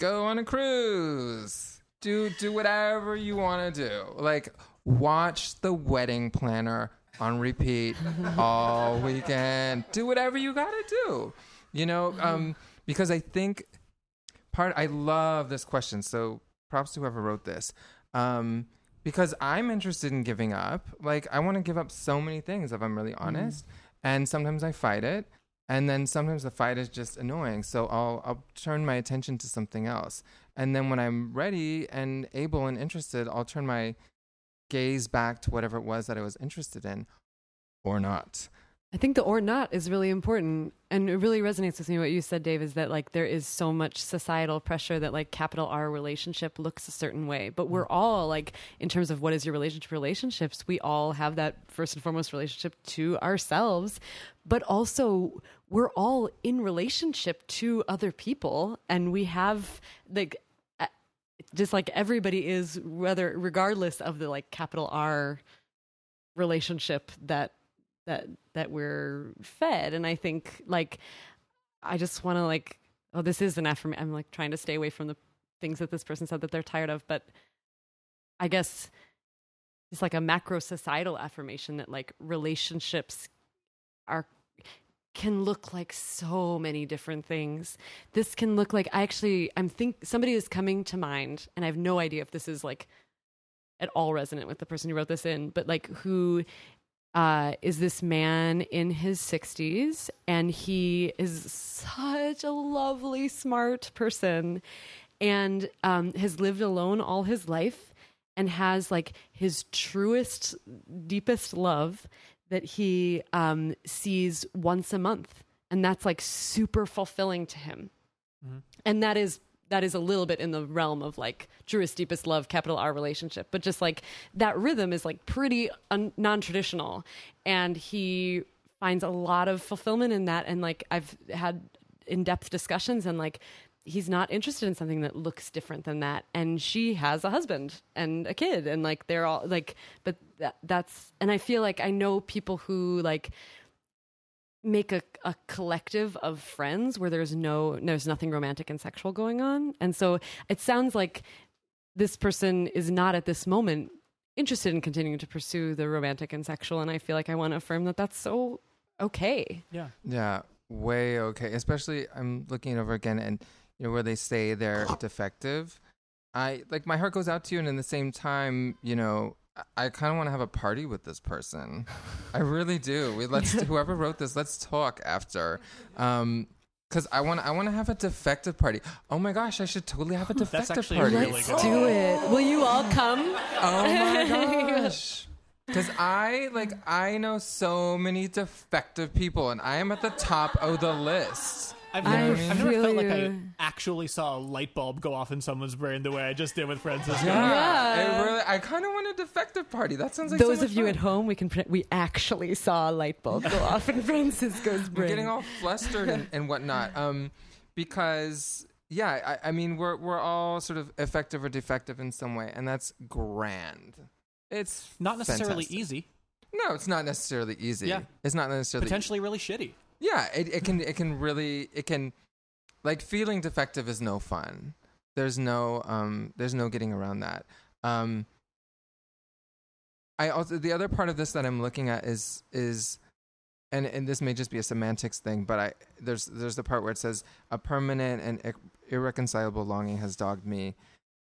Go on a cruise. Do do whatever you want to do. Like watch the wedding planner on repeat *laughs* all weekend. Do whatever you got to do. You know, um because I think part I love this question. So props to whoever wrote this. Um because I'm interested in giving up. Like I want to give up so many things if I'm really mm. honest. And sometimes I fight it, and then sometimes the fight is just annoying. So I'll I'll turn my attention to something else. And then when I'm ready and able and interested, I'll turn my gaze back to whatever it was that I was interested in or not. I think the or not is really important. And it really resonates with me what you said, Dave, is that like there is so much societal pressure that like capital R relationship looks a certain way. But we're mm. all like, in terms of what is your relationship relationships, we all have that first and foremost relationship to ourselves. But also we're all in relationship to other people. And we have like just like everybody is whether regardless of the like capital R relationship that that that we're fed. And i think like i just want to like oh this is an affirmation i'm like trying to stay away from the things that this person said that they're tired of. But i guess it's like a macro societal affirmation that like relationships are can look like so many different things. This can look like i actually i'm think somebody is coming to mind and i have no idea if this is like at all resonant with the person who wrote this in but like who uh, is this man in his 60s, and he is such a lovely, smart person, and um, has lived alone all his life, and has like his truest, deepest love that he um, sees once a month, and that's like super fulfilling to him, and that is that is a little bit in the realm of like truest deepest love capital r relationship but just like that rhythm is like pretty un- non-traditional. And he finds a lot of fulfillment in that. And like i've had in-depth discussions and like he's not interested in something that looks different than that. And she has a husband and a kid and like they're all like but that, that's and i feel like i know people who like make a, a collective of friends where there's no there's nothing romantic and sexual going on and so it sounds like this person is not at this moment interested in continuing to pursue the romantic and sexual and i feel like i want to affirm that that's so okay Yeah. Yeah, way okay. Especially I'm looking it over again and you know where they say they're defective. I like my heart goes out to you and in the same time, you know, I kind of want to have a party with this person. I really do. We let's *laughs* whoever wrote this, let's talk after. Um because I want I want to have a defective party. Oh my gosh, I should totally have a *laughs* defective actually party. really Let's good. do it. Will you all come? Oh my *laughs* gosh. Because I like I know so many defective people, and I am at the top of the list. I've never, I've never feel felt like I actually saw a light bulb go off in someone's brain the way I just did with Francisco. Yeah, I really, I kind of want a defective party. That sounds like so Those much of you fun. at home, we can. Pre- we actually saw a light bulb go off in Francisco's I'm brain. getting all flustered and, and whatnot. Um, because yeah, I, I mean we're we're all sort of effective or defective in some way, and that's grand. It's Not necessarily fantastic. easy. No, it's not necessarily easy. Yeah. It's not necessarily Potentially really shitty. Yeah, it, it can it can really it can like feeling defective is no fun. There's no um there's no getting around that. Um I also the other part of this that I'm looking at is is and and this may just be a semantics thing, but I there's there's the part where it says a permanent and ir- irreconcilable longing has dogged me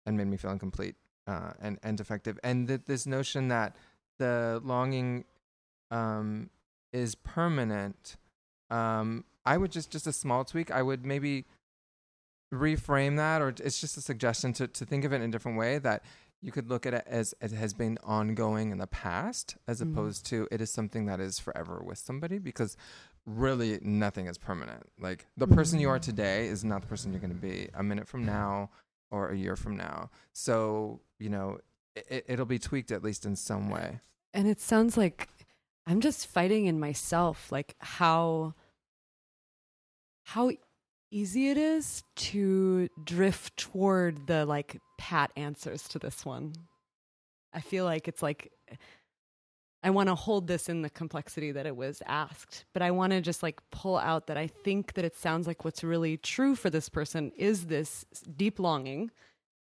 and made me feel incomplete uh, and and defective, and this notion that the longing um, is permanent. Um, I would just just a small tweak. I would maybe reframe that, or it's just a suggestion to to think of it in a different way. That you could look at it as it has been ongoing in the past, as Mhm. opposed to it is something that is forever with somebody. Because really, nothing is permanent. Like the person you are Mhm. today is not the person you're going to be a minute from now or a year from now. So you know, it, it'll be tweaked at least in some way. and it sounds like I'm just fighting in myself, like how how easy it is to drift toward the like pat answers to this one. I feel like it's like I want to hold this in the complexity that it was asked, but I want to just like pull out that I think that it sounds like what's really true for this person is this deep longing,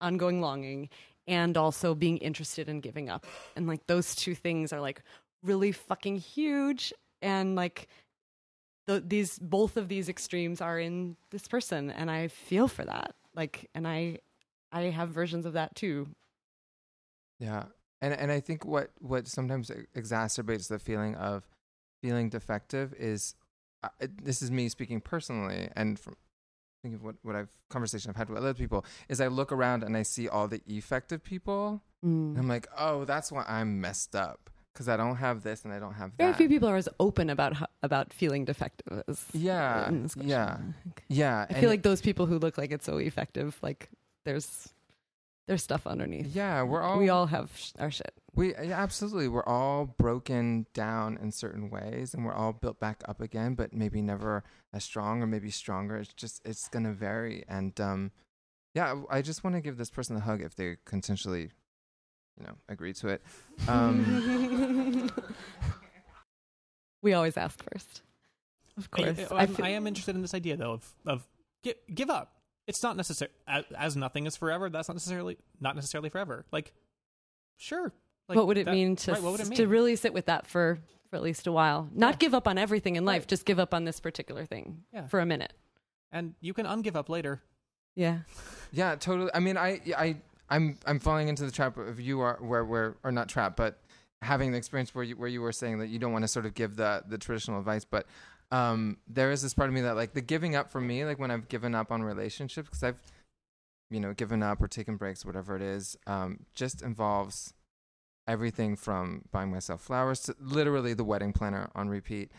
ongoing longing, and also being interested in giving up. And like those two things are like really fucking huge and like the, these both of these extremes are in this person and I feel for that. Like and I I have versions of that too. Yeah, and and I think what what sometimes exacerbates the feeling of feeling defective is uh, this is me speaking personally, and from thinking of what what I've conversation I've had with other people is I look around and I see all the effective people, and I'm like, oh, that's why I'm messed up because I don't have this and I don't have Very that. Very few people are as open about how, about feeling defective as Yeah, in this question. yeah. Yeah, I feel like those people who look like it's so effective, like there's there's stuff underneath. yeah, we're all we all have sh- our shit. We yeah, absolutely. We're all broken down in certain ways, and we're all built back up again, but maybe never as strong, or maybe stronger. It's just it's gonna vary, and um, yeah, I just want to give this person a hug if they're consensually, you know, agree to it. Um, *laughs* we always ask first. Of course. I, feel- I am interested in this idea though of of give, give up. It's not necessary as, as nothing is forever. That's not necessarily not necessarily forever. Like, sure. Like what would it that- mean to right, what would it mean? to really sit with that for for at least a while? Not Yeah. give up on everything in life, Right. just give up on this particular thing Yeah. for a minute. and you can ungive up later. Yeah. yeah, totally. I mean, I I I'm I'm falling into the trap of you are where where or not trap, but having the experience where you where you were saying that you don't want to sort of give the the traditional advice, but um, there is this part of me that like the giving up for me, like when I've given up on relationships, because I've you know given up or taken breaks, whatever it is, um, just involves everything from buying myself flowers to literally the wedding planner on repeat,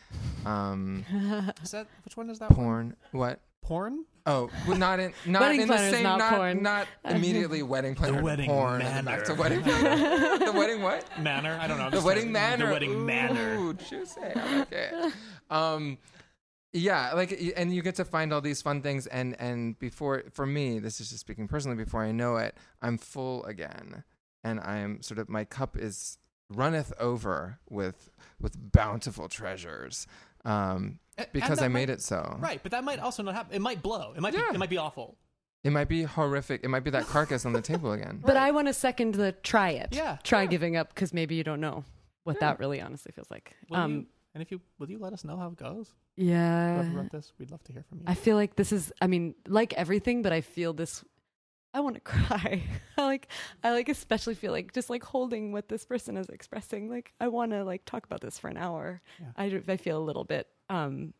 um, *laughs* Is that which one is that? one? porn, what. Porn. Oh, well, not in not Wedding in the planner is same not not porn. not immediately wedding planner to wedding porn and then back to wedding planner. the wedding what? Manner. I don't know. The wedding trying manner. The wedding manner. Ooh, juicy. I like it. Um, yeah, like, y- and you get to find all these fun things, and and before for me, this is just speaking personally. Before I know it, I'm full again, and I am sort of my cup is runneth over with with bountiful treasures. Um, because that I might- made it so. Right, but that might also not happen. It might blow. It might Yeah. be. It might be awful. It might be horrific. It might be that carcass on the table again. *laughs* But I want to second the try it. Yeah, Try yeah. giving up because maybe you don't know what Yeah. that really honestly feels like. Um, you, and if you will, you let us know how it goes. yeah. Whoever wrote this, we'd love to hear from you. I feel like this is, I mean, like everything, but I feel this I want to *laughs* cry. I like I like especially feel like just like holding what this person is expressing. Like I want to like talk about this for an hour. Yeah. I I feel a little bit um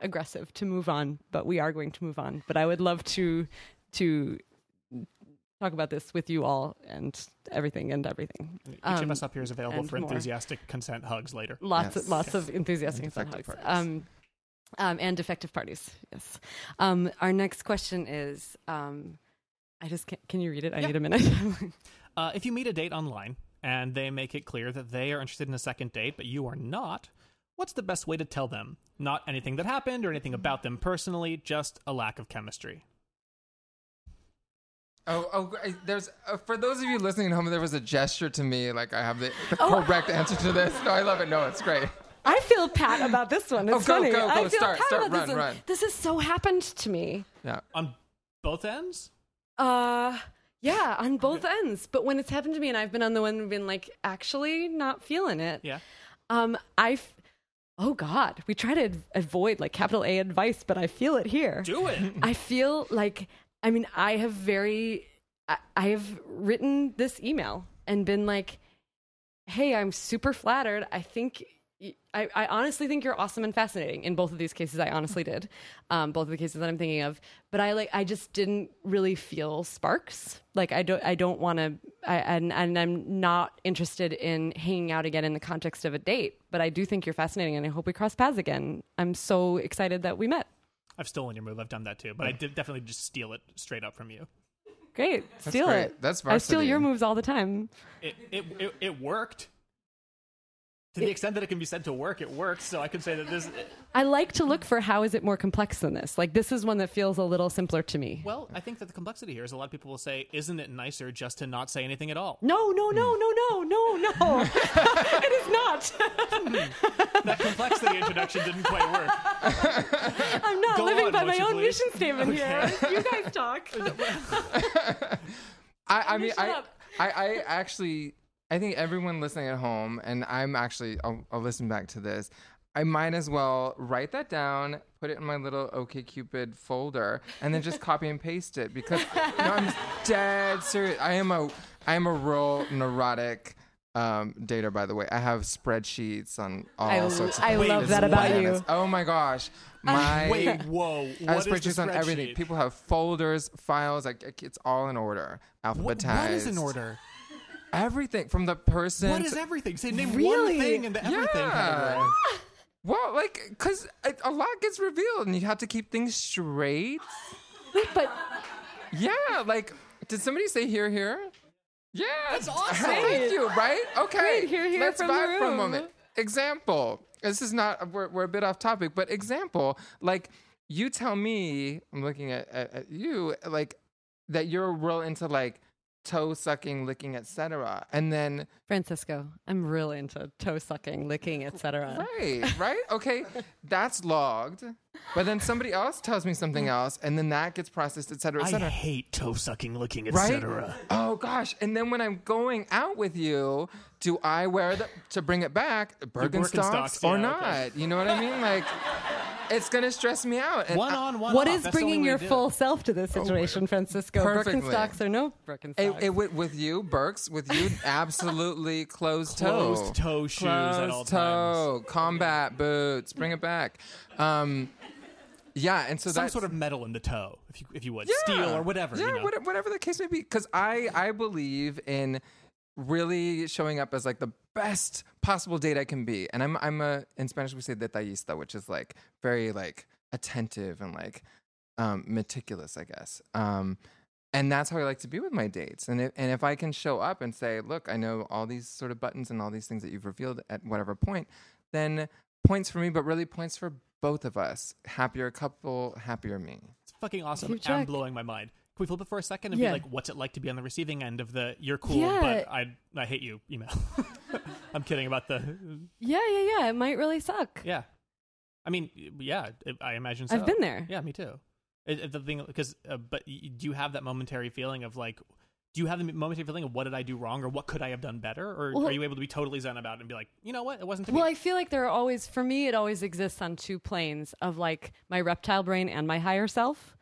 aggressive to move on, but we are going to move on. But I would love to to talk about this with you all and everything and everything. Each of Um, us up here is available and for more. enthusiastic consent hugs later. Lots Yes. of lots of enthusiastic And fun hugs. Um, um, and defective parties. Yes. Um, our next question is. Um, I just can't, can you read it? I Yeah. need a minute. *laughs* Uh, if you meet a date online and they make it clear that they are interested in a second date, but you are not, what's the best way to tell them? Not anything that happened or anything about them personally, just a lack of chemistry. Oh, oh, there's uh, for those of you listening at home, there was a gesture to me like I have the, the *laughs* Oh. correct answer to this. No, I love it. No, it's great. I feel pat about this one. It's Oh, go, funny. go, I go. feel Start, pat start. about Run, this one. run. This has so happened to me. Yeah. On both ends? Uh, yeah, on both ends. But when it's happened to me, and I've been on the one and been like, actually, not feeling it. Yeah. Um, I. Oh God, we try to ad- avoid like capital A advice, but I feel it here. Do it. *laughs* I feel like I mean I have very I, I have written this email and been like, "Hey, I'm super flattered. I think I, I honestly think you're awesome and fascinating." In both of these cases, I honestly did. Um, both of the cases that I'm thinking of, but I like I just didn't really feel sparks. Like I don't I don't want to and and I'm not interested in hanging out again in the context of a date. But I do think you're fascinating, and I hope we cross paths again. I'm so excited that we met. I've stolen your move. I've done that too, but I did definitely just steal it straight up from you. Great. Steal great. it. That's I steal your moves all the time. It it it, it worked. To the extent that it can be said to work, it works. So I can say that this. I like to look for how is it more complex than this. Like this is one that feels a little simpler to me. Well, I think that the complexity here is a lot of people will say, "Isn't it nicer just to not say anything at all?" No, no, no, no, no, no, no. *laughs* *laughs* it is not. Hmm. That complexity introduction didn't quite work. *laughs* I'm not Go living on, by my own please? mission statement here. You guys talk. I, I mean, I. I, I actually, I think everyone listening at home, and I'm actually, I'll, I'll listen back to this. I might as well write that down, put it in my little OKCupid folder, and then just copy and paste it because no, I'm dead serious. I am a, I am a real neurotic um, dater. By the way, I have spreadsheets on all I- sorts of. I things. I love that about madness. you. Oh my gosh, *laughs* my. Wait, whoa! I have What is the spreadsheets on everything. People have folders, files. Like it's all in order, What, alphabetized. what is in order? Everything from the person. What is to- everything? Say name Really? one thing in the everything Yeah. category. Well, like, cause a a lot gets revealed, and you have to keep things straight. But Yeah, like, did somebody say here, here? Yeah, That's awesome. Thank you. Right? Okay. Great, here, here Let's from the vibe for a room. moment. Example. This is not. We're, we're a bit off topic, but example. Like, you tell me. I'm looking at, at, at you. Like, that you're real into like toe sucking, licking, etc. And then Francisco, I'm really into toe sucking, licking, etc. Right, right? Okay, that's logged. But then somebody else tells me something else, and then that gets processed, etc. cetera, et I hate toe sucking, licking, right? etc. Oh gosh! And then when I'm going out with you, do I wear the to bring it back Birkenstocks, Birkenstocks, or yeah, not? okay. You know what I mean? Like, it's gonna stress me out. And One I- on, one What off. is That's bringing your full it. self to this situation, Francisco? perfectly. Birkenstocks or no Birkenstocks? It, it, with, with you, Burks, with you, absolutely *laughs* closed toe. Closed toe shoes at all Closed toe, combat boots, bring it back. Um, yeah, and so Some that's sort of metal in the toe, if you if you would, steel or whatever. Yeah, you know? whatever the case may be. Because I I believe in really showing up as like the best possible date I can be, and I'm I'm a in Spanish we say detallista, which is like very like attentive and like um, meticulous, I guess. Um, and that's how I like to be with my dates. And if, and if I can show up and say, look, I know all these sort of buttons and all these things that you've revealed at whatever point, then points for me, but really points for both of us. Happier couple, happier me. It's fucking awesome I'm blowing my mind. Can we flip it for a second and Yeah. be like, what's it like to be on the receiving end of the "you're cool, Yeah. but I I hate you" email? *laughs* I'm kidding about the. yeah, yeah, yeah. It might really suck. Yeah, I mean, yeah, I imagine so. I've been there. Yeah, me too. It, it- the thing because, uh, but do you have that momentary feeling of like? Do you have the momentary feeling of what did I do wrong or what could I have done better, or Well- are you able to be totally zen about it and be like, you know what, it wasn't to Well, me. I feel like there are always, for me, it always exists on two planes of like my reptile brain and my higher self.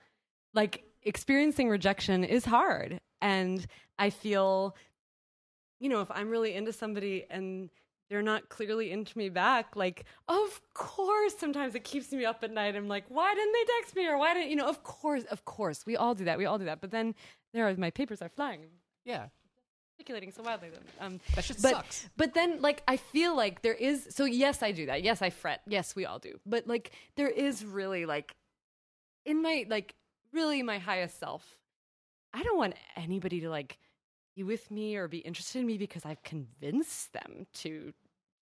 Like experiencing rejection is hard. And I feel, you know, if I'm really into somebody and they're not clearly into me back, like, of course, sometimes it keeps me up at night. I'm like, why didn't they text me? Or why didn't, you know, of course, of course, we all do that. We all do that. But then there are my papers are flying. Yeah. Articulating so wildly. Um, That shit but, sucks. But then, like, I feel like there is. So yes, I do that. Yes, I fret. Yes, we all do. But like, there is really like, in my like, really my highest self. I don't want anybody to like be with me or be interested in me because I've convinced them to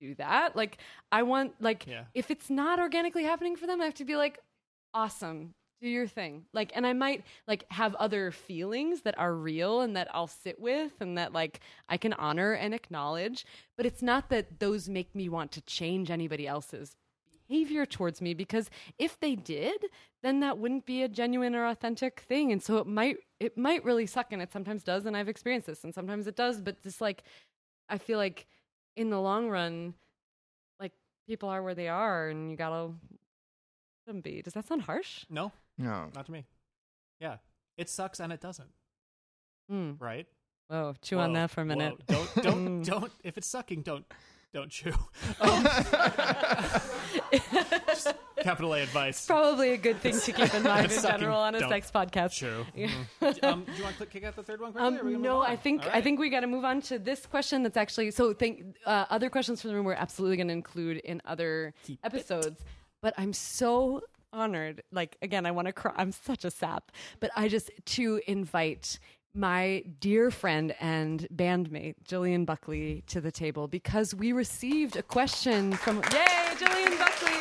do that. Like, I want like, Yeah. if it's not organically happening for them, I have to be like, awesome do your thing like and i might like have other feelings that are real and that i'll sit with and that like i can honor and acknowledge but it's not that those make me want to change anybody else's behavior towards me because if they did then that wouldn't be a genuine or authentic thing and so it might it might really suck and it sometimes does and i've experienced this and sometimes it does but just like i feel like in the long run like people are where they are and you gotta let them be does that sound harsh No, No. not to me. Yeah. It sucks and it doesn't, Hmm. right? Whoa, chew on that for a minute. whoa. Don't don't *laughs* Mm. don't if it's sucking, don't don't chew. *laughs* Um, just capital A advice. Probably a good thing to keep in *laughs* mind in Sucking, general on a don't. sex podcast. True. *laughs* Yeah. Mhm. um, do you want to kick out the third one quickly? or we Um, gonna no, move on? I think All I right. think we got to move on to this question. That's actually so. Think uh, other questions from the room we're absolutely going to include in other Keep it. episodes. But I'm so honored. Like again, I want to cry. I'm such a sap. But I just to invite my dear friend and bandmate Jillian Buckley to the table because we received a question from Yay, Jillian Buckley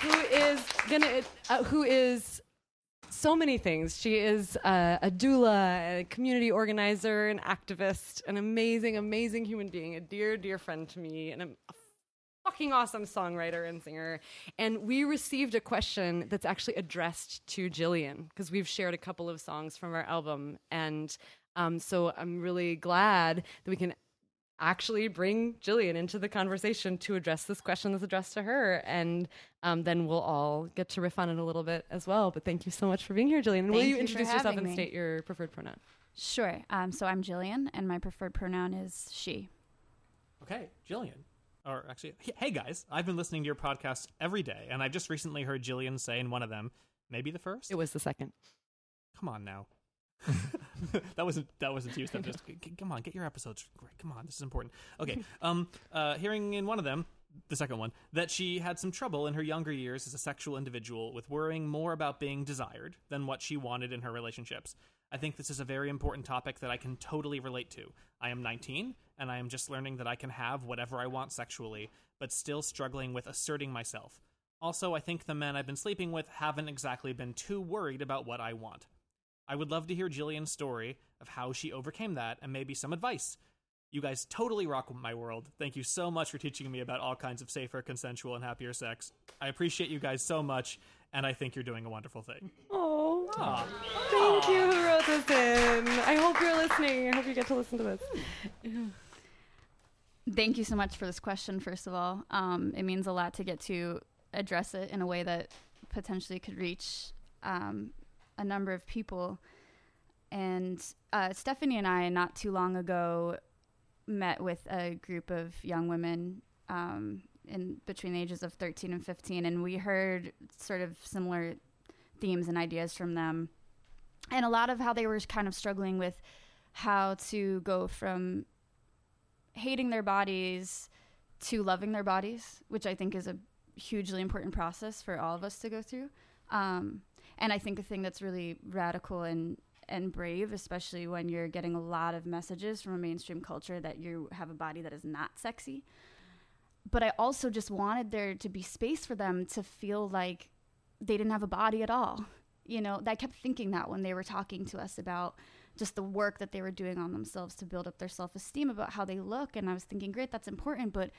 who is gonna uh, who is so many things. She is uh, a doula, a community organizer, an activist, an amazing, amazing human being, a dear, dear friend to me, and a, fucking awesome songwriter and singer. And we received a question that's actually addressed to Jillian because we've shared a couple of songs from our album, and um, so I'm really glad that we can actually bring Jillian into the conversation to address this question that's addressed to her. And um, then we'll all get to riff on it a little bit as well. But thank you so much for being here, Jillian. And will Thank you you introduce yourself and me. state your preferred pronoun? Sure. Um, so I'm Jillian, and my preferred pronoun is she. Okay, Jillian. Or actually, hey guys, I've been listening to your podcast every day, and I just recently heard Jillian say in one of them, maybe the first. It was the second. Come on now. *laughs* that wasn't that wasn't you, Steph. Just come on, get your episodes great. Come on, this is important. Okay. *laughs* Um. Uh. Hearing in one of them, the second one, that she had some trouble in her younger years as a sexual individual with worrying more about being desired than what she wanted in her relationships. I think this is a very important topic that I can totally relate to. I am 19, and I am just learning that I can have whatever I want sexually, but still struggling with asserting myself. Also, I think the men I've been sleeping with haven't exactly been too worried about what I want. I would love to hear Jillian's story of how she overcame that and maybe some advice. You guys totally rock my world. Thank you so much for teaching me about all kinds of safer, consensual, and happier sex. I appreciate you guys so much, and I think you're doing a wonderful thing. Thank you who wrote this in. I hope you're listening. I hope you get to listen to this. Thank you so much for this question, first of all. Um, it means a lot to get to address it in a way that potentially could reach um, a number of people. And uh, Stephanie and I, not too long ago, met with a group of young women um, in between the ages of 13 and 15, and we heard sort of similar themes and ideas from them. And a lot of how they were kind of struggling with how to go from hating their bodies to loving their bodies, which I think is a hugely important process for all of us to go through. Um, and I think a thing that's really radical and and brave, especially when you're getting a lot of messages from a mainstream culture that you have a body that is not sexy. But I also just wanted there to be space for them to feel like they didn't have a body at all. You know, I kept thinking that when they were talking to us about just the work that they were doing on themselves to build up their self-esteem about how they look. And I was thinking great that's important but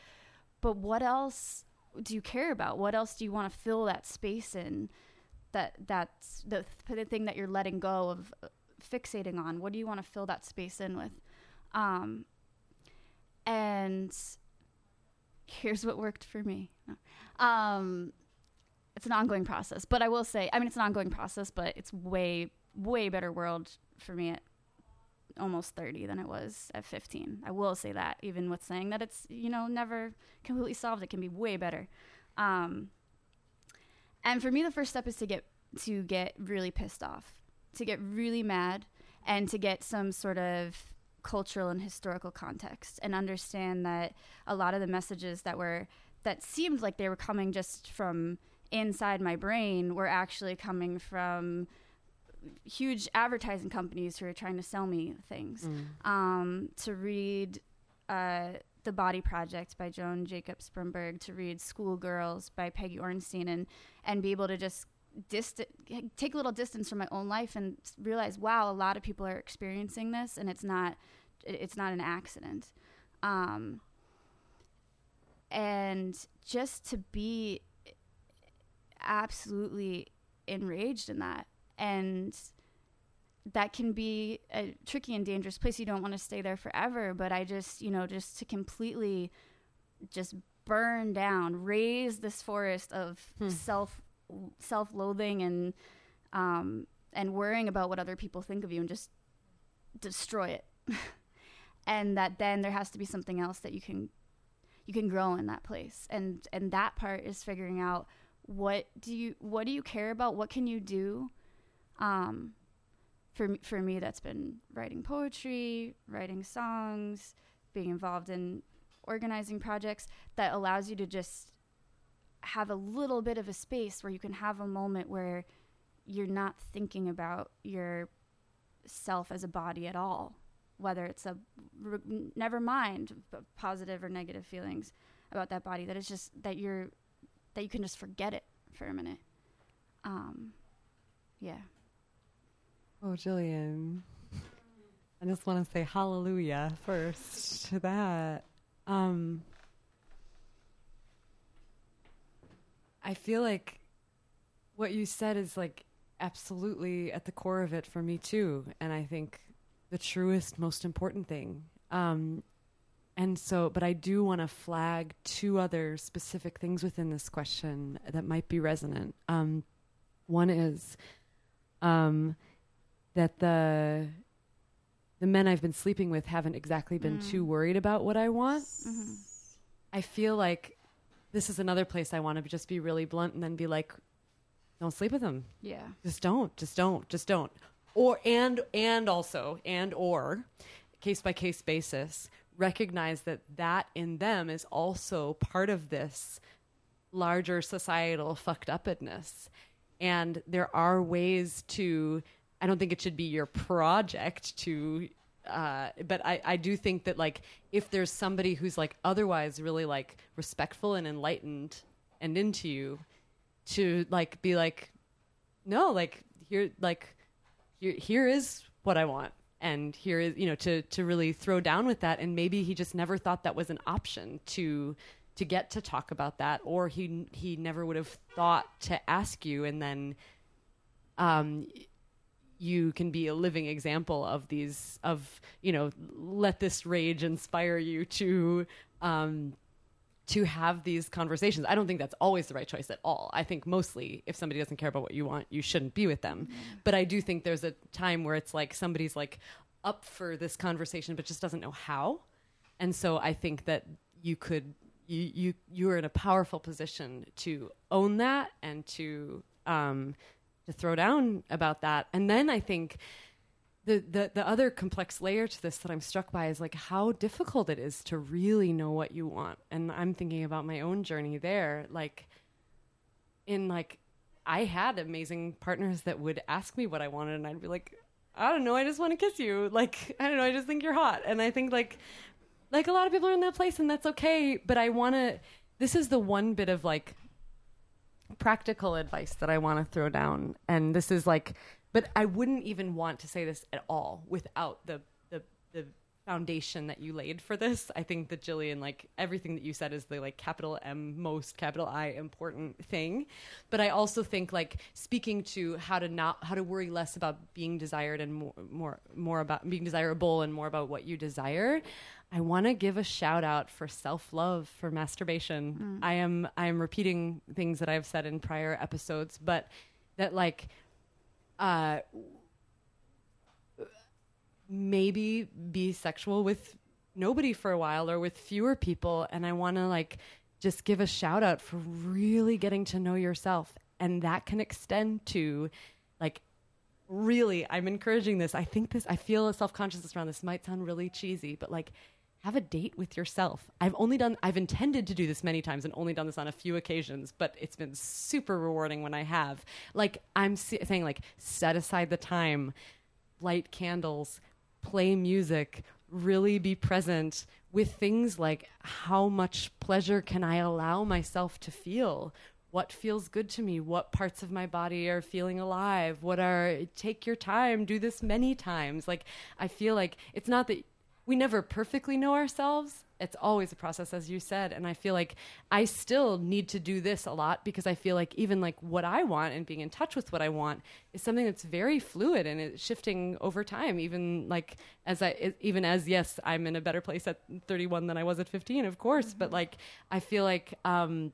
but what else do you care about? What else do you want to fill that space in that that's the, the thing that you're letting go of uh, fixating on? What do you want to fill that space in with? Um and here's what worked for me. Um it's an ongoing process. But I will say, I mean, it's an ongoing process, but it's way way better world for me at almost 30 than it was at 15. I will say that, even with saying that it's, you know, never completely solved. It can be way better. Um, and for me, the first step is to get to get really pissed off, to get really mad, and to get some sort of cultural and historical context, and understand that a lot of the messages that were that seemed like they were coming just from inside my brain were actually coming from huge advertising companies who are trying to sell me things. Um, to read uh, The Body Project by Joan Jacobs Brumberg, to read Schoolgirls by Peggy Ornstein, and, and be able to just dist- take a little distance from my own life and realize, wow, a lot of people are experiencing this, and it's not it's not an accident. Um, and just to be absolutely enraged in that. And that can be a tricky and dangerous place. You don't want to stay there forever but i just you know just to completely just burn down raise this forest of self self-loathing and um and worrying about what other people think of you and just destroy it. *laughs* And that then there has to be something else that you can you can grow in that place. And and that part is figuring out what do you what do you care about? What can you do um for me, for me that's been writing poetry writing songs being involved in organizing projects that allows you to just have a little bit of a space where you can have a moment where you're not thinking about your self as a body at all whether it's a never mind positive or negative feelings about that body that it's just that you're that you can just forget it for a minute um yeah Oh, Jillian. I just want to say hallelujah first to that. Um, I feel like what you said is like absolutely at the core of it for me too, and I think the truest, most important thing. Um, and so, but I do want to flag two other specific things within this question that might be resonant. Um, one is um, that the the men I've been sleeping with haven't exactly been too worried about what I want. I feel like this is another place I want to just be really blunt and then be like, don't sleep with them. yeah Just don't. Just don't. Just don't. Or and and also and or case by case basis recognize that that in them is also part of this larger societal fucked upness. And there are ways to I don't think it should be your project to uh, but I, I do think that like if there's somebody who's like otherwise really like respectful and enlightened and into you to like be like no like here like here, here is what i want and here is you know to to really throw down with that. And maybe he just never thought that was an option to to get to talk about that or he he never would have thought to ask you. And then um you can be a living example of these of you know let this rage inspire you to um to have these conversations. I don't think that's always the right choice at all. I think mostly if somebody doesn't care about what you want, you shouldn't be with them. But I do think there's a time where it's like somebody's like up for this conversation but just doesn't know how. And so I think that you could you you you are in a powerful position to own that and to um to throw down about that. And then I think the, the the other complex layer to this that I'm struck by is like how difficult it is to really know what you want. And I'm thinking about my own journey there. Like in like I had amazing partners that would ask me what I wanted and I'd be like, I don't know, I just want to kiss you. *laughs* Like, I don't know, I just think you're hot. And I think like like a lot of people are in that place and that's okay, but I want to this is the one bit of like practical advice that I want to throw down. And this is like, but I wouldn't even want to say this at all without the the, the foundation that you laid for this. I think that Jillian, like everything that you said, is the like capital M most capital I important thing. But I also think like speaking to how to not how to worry less about being desired and more more more about being desirable and more about what you desire. I want to give a shout out for self love for masturbation. Mm. I am I am repeating things that I've said in prior episodes, but that like uh maybe be sexual with nobody for a while or with fewer people. And i want to like just give a shout out for really getting to know yourself. And that can extend to like really i'm encouraging this. I think this i feel a self-consciousness around this might sound really cheesy but like have a date with yourself i've only done i've intended to do this many times and only done this on a few occasions but it's been super rewarding when i have like i'm saying like set aside the time light candles, play music, really be present with things like how much pleasure can I allow myself to feel? What feels good to me? What parts of my body are feeling alive? What are, take your time, do this many times. Like, I feel like it's not that we never perfectly know ourselves. It's always a process, as you said. And I feel like I still need to do this a lot because I feel like even like what I want and being in touch with what I want is something that's very fluid and it's shifting over time. Even like as I, even as yes, I'm in a better place at 31 than I was at 15, of course. But like I feel like um,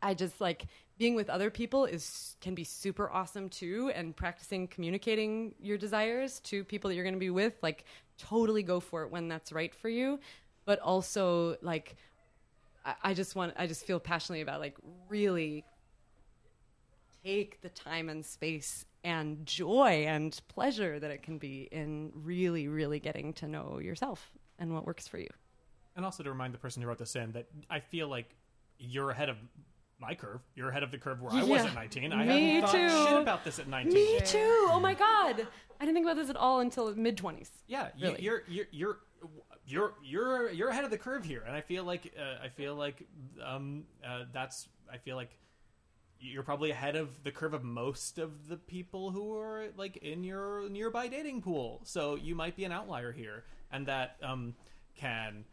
I just like being with other people is can be super awesome too and practicing communicating your desires to people that you're going to be with like totally go for it when that's right for you but also like I, I just want i just feel passionately about like really take the time and space and joy and pleasure that it can be in really really getting to know yourself and what works for you And also to remind the person who wrote this in that I feel like you're ahead of my curve. You're ahead of the curve where I was at 19. I Me hadn't thought too. shit about this at 19. me too oh my god i didn't think about this at all until mid 20s Yeah, you, Really. you're you're you're you're you're you're ahead of the curve here, and I feel like uh, I feel like um uh, that's I feel like you're probably ahead of the curve of most of the people who are like in your nearby dating pool. So you might be an outlier here, and that um can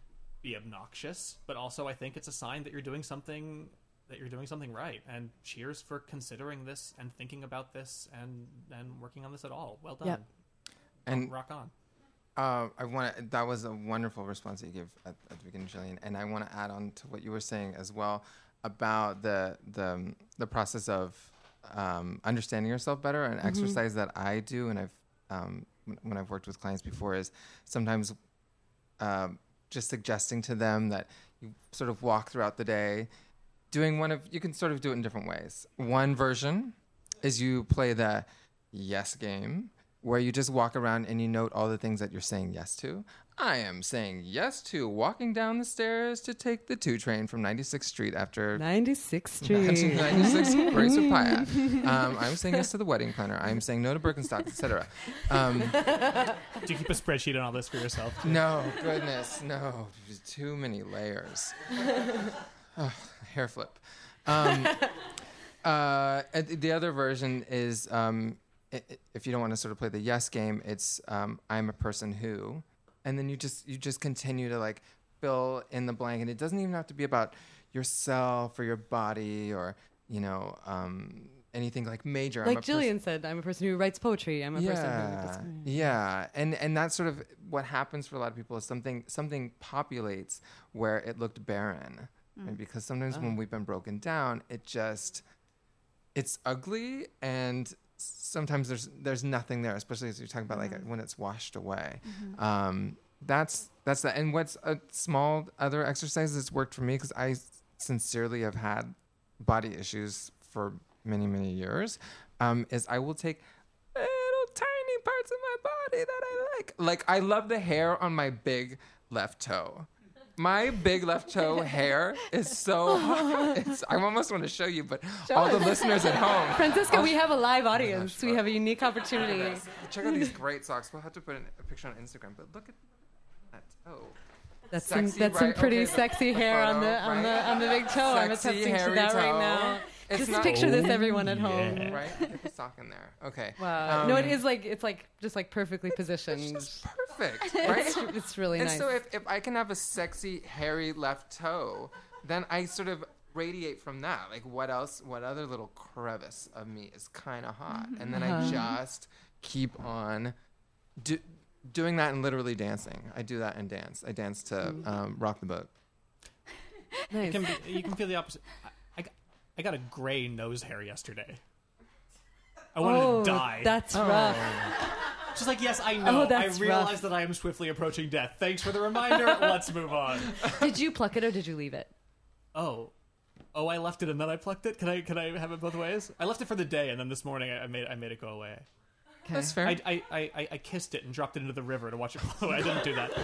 be obnoxious, but also I think it's a sign that you're doing something that you're doing something right. And cheers for considering this and thinking about this and and working on this at all. Well done. Yep. And rock on. Uh, I want that was a wonderful response that you gave at, at the beginning, Jillian, and I want to add on to what you were saying as well about the the the process of um, understanding yourself better. An exercise that I do, and I've um, when- when I've worked with clients before, is sometimes um, just suggesting to them that you sort of walk throughout the day, doing one of you can sort of do it in different ways. One version is you play the yes game where you just walk around and you note all the things that you're saying yes to. I am saying yes to walking down the stairs to take the 2 train from 96th Street after 96th *laughs* Street. street 96 *laughs* Grace. Um, I'm saying yes to the wedding planner. I'm saying no to Birkenstocks, etc. Um, Do you keep a spreadsheet on all this for yourself? no, goodness, no. Too many layers. Oh, hair flip. Um, *laughs* uh, the other version is um, if you don't want to sort of play the yes game, it's um, I'm a person who, and then you just you just continue to like fill in the blank, and it doesn't even have to be about yourself or your body or you know um, anything like major. I'm like Jillian said, I'm a person who writes poetry. I'm a person who. yeah, yeah, and and that's sort of what happens for a lot of people is something something populates where it looked barren, right? because sometimes when we've been broken down, it just it's ugly and sometimes there's there's nothing there, especially as you're talking about like when it's washed away. Um, that's that's that. And what's a small other exercise that's worked for me because I sincerely have had body issues for many many years. Um, is I will take little tiny parts of my body that I like. Like I love the hair on my big left toe. My big left toe *laughs* hair is so. *laughs* It's, I almost want to show you, but all the listeners at home, *laughs* Francisco, we have a live oh audience. gosh, we have a unique opportunity. check out these great socks. We'll have to put a picture on Instagram, but look at that toe. That's some Sexy, that's some pretty Okay, sexy hair on the on the right? on the big toe. I'm Sexy, attesting to that right now. It's Just not picture this, everyone at home. yeah. right. Get the sock in there. Okay. Wow. no, it Um, like it's like just like perfectly positioned. It's just perfect, right? It's, *laughs* it's really and nice. so if, if I can have a sexy hairy left toe, then I sort of radiate from that. Like what else? What other little crevice of me is kind of hot? And then I Uh-huh. just keep on do, doing that and literally dancing. I do that and dance. I dance to Mm. um, rock the boat. nice. It can be, you can feel the opposite. I, I, got, a gray nose hair yesterday. I wanted oh, to die. that's oh. rough. She's like, yes, I oh, know. Oh, that's I realize rough. that I am swiftly approaching death. Thanks for the reminder. *laughs* Let's move on. Did you pluck it or did you leave it? Oh. Oh, I left it and then I plucked it. Can I can I have it both ways? I left it for the day and then this morning I, I made I made it go away. Okay. That's fair. I, I, I, I- I kissed it and dropped it into the river to watch it flow away. I didn't do that. *laughs*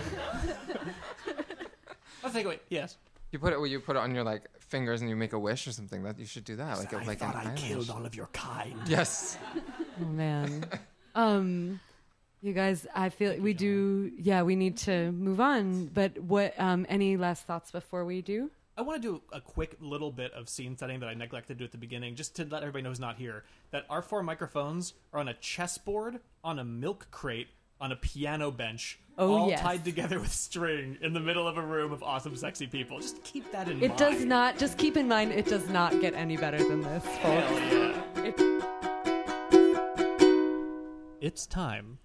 I think wait, yes. you put it. Well, you put it on your like fingers and you make a wish or something. That you should do that. Like a, like an eyelash. all of your kind. Yes. Oh man. *laughs* um you guys, I feel we do yeah, we need to move on. But what um any last thoughts before we do? I want to do a quick little bit of scene setting that I neglected to do at the beginning, just to let everybody know who's not here. That our four microphones are on a chessboard, on a milk crate, on a piano bench, Oh, all yes. tied together with string in the middle of a room of awesome, sexy people. Just keep that in It mind. It does not just keep in mind it does not get any better than this, folks. Hell yeah. It- It's time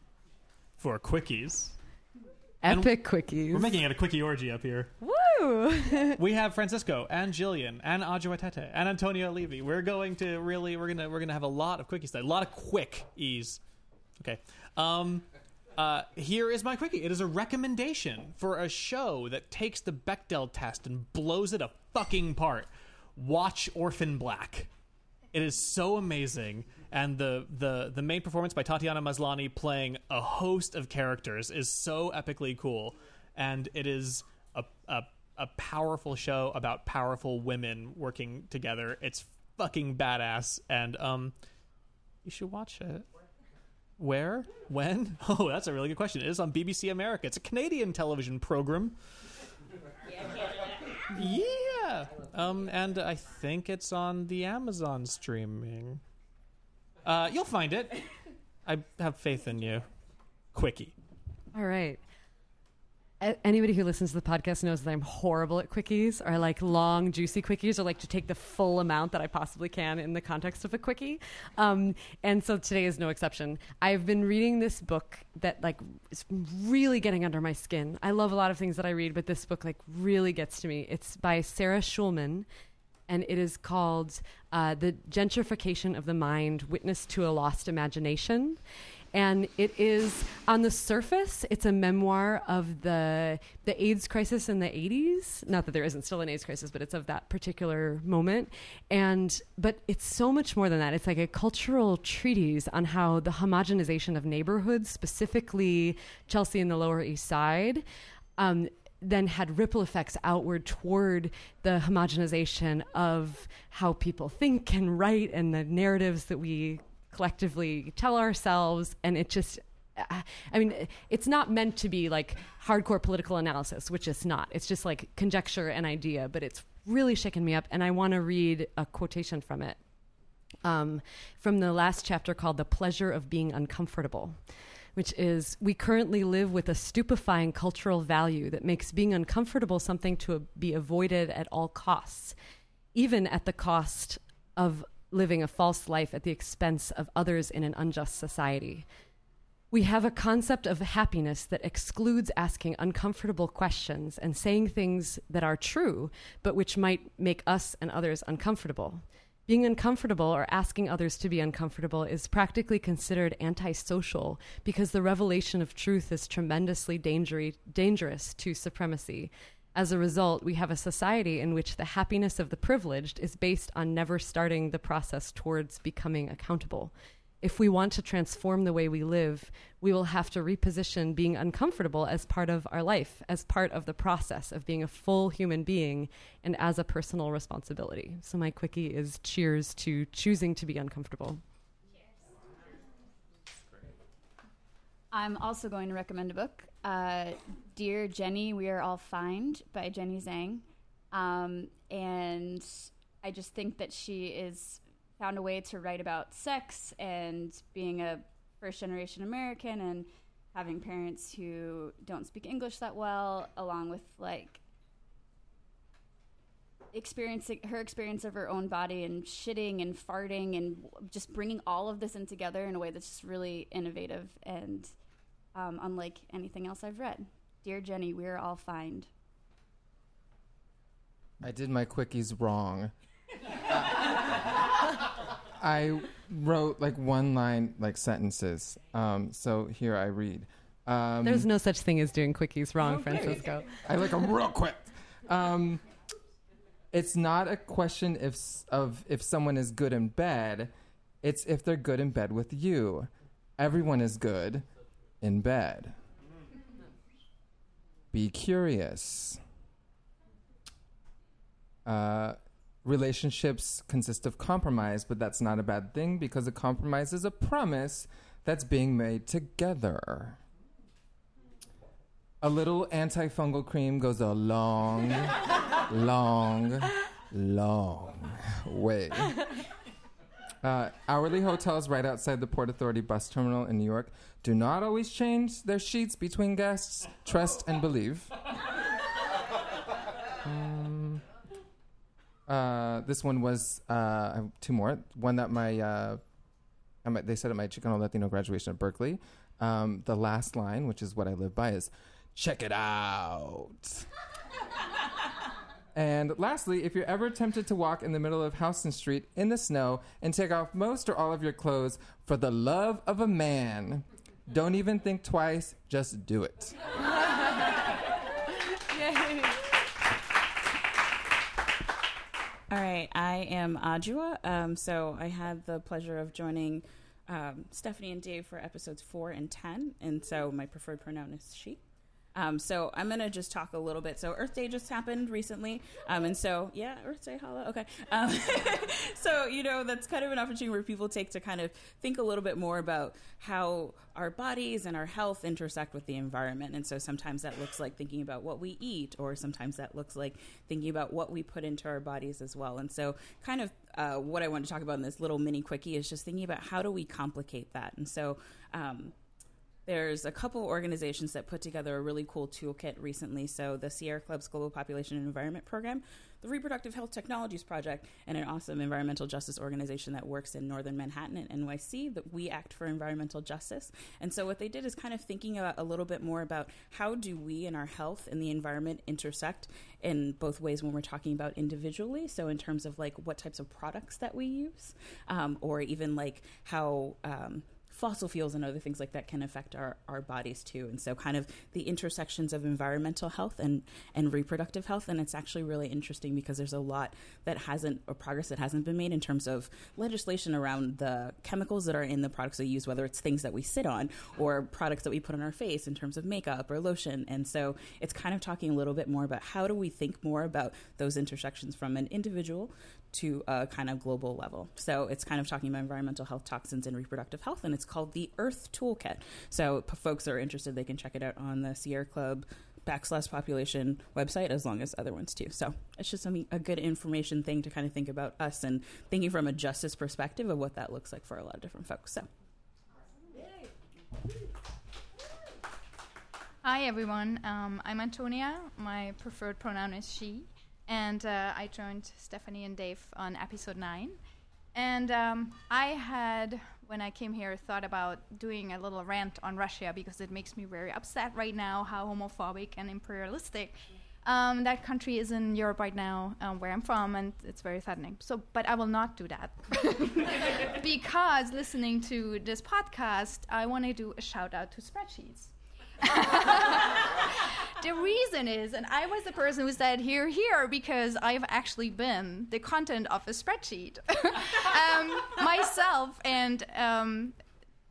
for quickies. Epic quickies. We're making it a quickie orgy up here. Woo! *laughs* we have Francisco and Jillian and Ajuatete and Antonio Levy. We're going to really we're gonna we're gonna have a lot of quickies today. A lot of quick ease. Okay. Um uh, here is my quickie. It is a recommendation for a show that takes the Bechdel test and blows it a fucking part. Watch Orphan Black. It is so amazing, and the the the main performance by Tatiana Maslany playing a host of characters is so epically cool, and it is a a, a powerful show about powerful women working together. It's fucking badass, and um, you should watch it. Where? When? *laughs* Oh, that's a really good question. It is on BBC America. It's a Canadian television program. Yeah. Um, and I think it's on the Amazon streaming. Uh, you'll find it. I have faith in you. Quickie. All right. Anybody who listens to the podcast knows that I'm horrible at quickies, or I like long, juicy quickies, or like to take the full amount that I possibly can in the context of a quickie. Um, and so today is no exception. I've been reading this book that like is really getting under my skin. I love a lot of things that I read, but this book like really gets to me. It's by Sarah Schulman, and it is called uh, "The Gentrification of the Mind: Witness to a Lost Imagination." And it is on the surface, it's a memoir of the the AIDS crisis in the 80s. Not that there isn't still an AIDS crisis, but it's of that particular moment. And but it's so much more than that. It's like a cultural treatise on how the homogenization of neighborhoods, specifically Chelsea and the Lower East Side, um, then had ripple effects outward toward the homogenization of how people think and write and the narratives that we collectively tell ourselves and it just uh, I mean, it's not meant to be like hardcore political analysis, which it's not. It's just like conjecture and idea, but it's really shaken me up. And I want to read a quotation from it um, from the last chapter called The Pleasure of Being Uncomfortable, which is We currently live with a stupefying cultural value that makes being uncomfortable something to be avoided at all costs, even at the cost of living a false life at the expense of others in an unjust society. We have a concept of happiness that excludes asking uncomfortable questions and saying things that are true, but which might make us and others uncomfortable. Being uncomfortable or asking others to be uncomfortable is practically considered antisocial because the revelation of truth is tremendously dangerous to supremacy. As a result, we have a society in which the happiness of the privileged is based on never starting the process towards becoming accountable. If we want to transform the way we live, we will have to reposition being uncomfortable as part of our life, as part of the process of being a full human being, and as a personal responsibility. So, my quickie is cheers to choosing to be uncomfortable. I'm also going to recommend a book, uh, Dear Jenny, We Are All Find by Jenny Zhang. Um, and I just think that she is found a way to write about sex and being a first generation American and having parents who don't speak English that well, along with like experiencing her experience of her own body and shitting and farting and just bringing all of this in together in a way that's just really innovative and um, unlike anything else I've read. Dear Jenny, we're all fine. I did my quickies wrong. *laughs* I wrote like one line, like sentences. Um, so here I read. Um, There's no such thing as doing quickies wrong, Okay. Francisco. I like them real quick. Um, it's not a question if of if someone is good in bed. It's if they're good in bed with you. Everyone is good in bed. Be curious. Uh, relationships consist of compromise, but that's not a bad thing because a compromise is a promise that's being made together. A little antifungal cream goes a long, *laughs* long, long way. Uh, hourly hotels right outside the Port Authority bus terminal in New York do not always change their sheets between guests. Trust and believe. Um, uh, this one was uh, two more. One that my, uh, I they said at my Chicano Latino graduation at Berkeley. Um, the last line, which is what I live by, is check it out. And lastly, if you're ever tempted to walk in the middle of Houston Street in the snow and take off most or all of your clothes for the love of a man, don't even think twice, just do it. Yay. All right, I am Adjua. Um, so I had the pleasure of joining um, Stephanie and Dave for episodes four and ten, and so my preferred pronoun is she. Um, so I'm gonna just talk a little bit. So Earth Day just happened recently, um, and so yeah, Earth Day, holla, okay. Um, *laughs* so you know that's kind of an opportunity where people take to kind of think a little bit more about how our bodies and our health intersect with the environment. And so sometimes that looks like thinking about what we eat, or sometimes that looks like thinking about what we put into our bodies as well. And so kind of uh, what I want to talk about in this little mini quickie is just thinking about how do we complicate that. And so. Um, there's a couple organizations that put together a really cool toolkit recently. So the Sierra Club's Global Population and Environment Program, the Reproductive Health Technologies Project, and an awesome environmental justice organization that works in northern Manhattan and NYC, that We Act for Environmental Justice. And so what they did is kind of thinking about a little bit more about how do we and our health and the environment intersect in both ways when we're talking about individually. So in terms of like what types of products that we use, um, or even like how um, fossil fuels and other things like that can affect our, our bodies too. And so kind of the intersections of environmental health and, and reproductive health. And it's actually really interesting because there's a lot that hasn't, or progress that hasn't been made in terms of legislation around the chemicals that are in the products we use, whether it's things that we sit on or products that we put on our face in terms of makeup or lotion. And so it's kind of talking a little bit more about how do we think more about those intersections from an individual to a kind of global level. So it's kind of talking about environmental health, toxins, and reproductive health, and it's called the Earth Toolkit. So folks are interested, they can check it out on the Sierra Club backslash population website, as long as other ones too. So it's just something, a good information thing to kind of think about us and thinking from a justice perspective of what that looks like for a lot of different folks. So Hi, everyone. Um, I'm Antonia. My preferred pronoun is she. And uh, I joined Stephanie and Dave on episode 9. And um, I had, when I came here, thought about doing a little rant on Russia because it makes me very upset right now how homophobic and imperialistic um, that country is in Europe right now, um, where I'm from, and it's very saddening. So, but I will not do that *laughs* because listening to this podcast, I want to do a shout out to spreadsheets. *laughs* the reason is, and I was the person who said here, here, because I've actually been the content of a spreadsheet *laughs* um, myself, and um,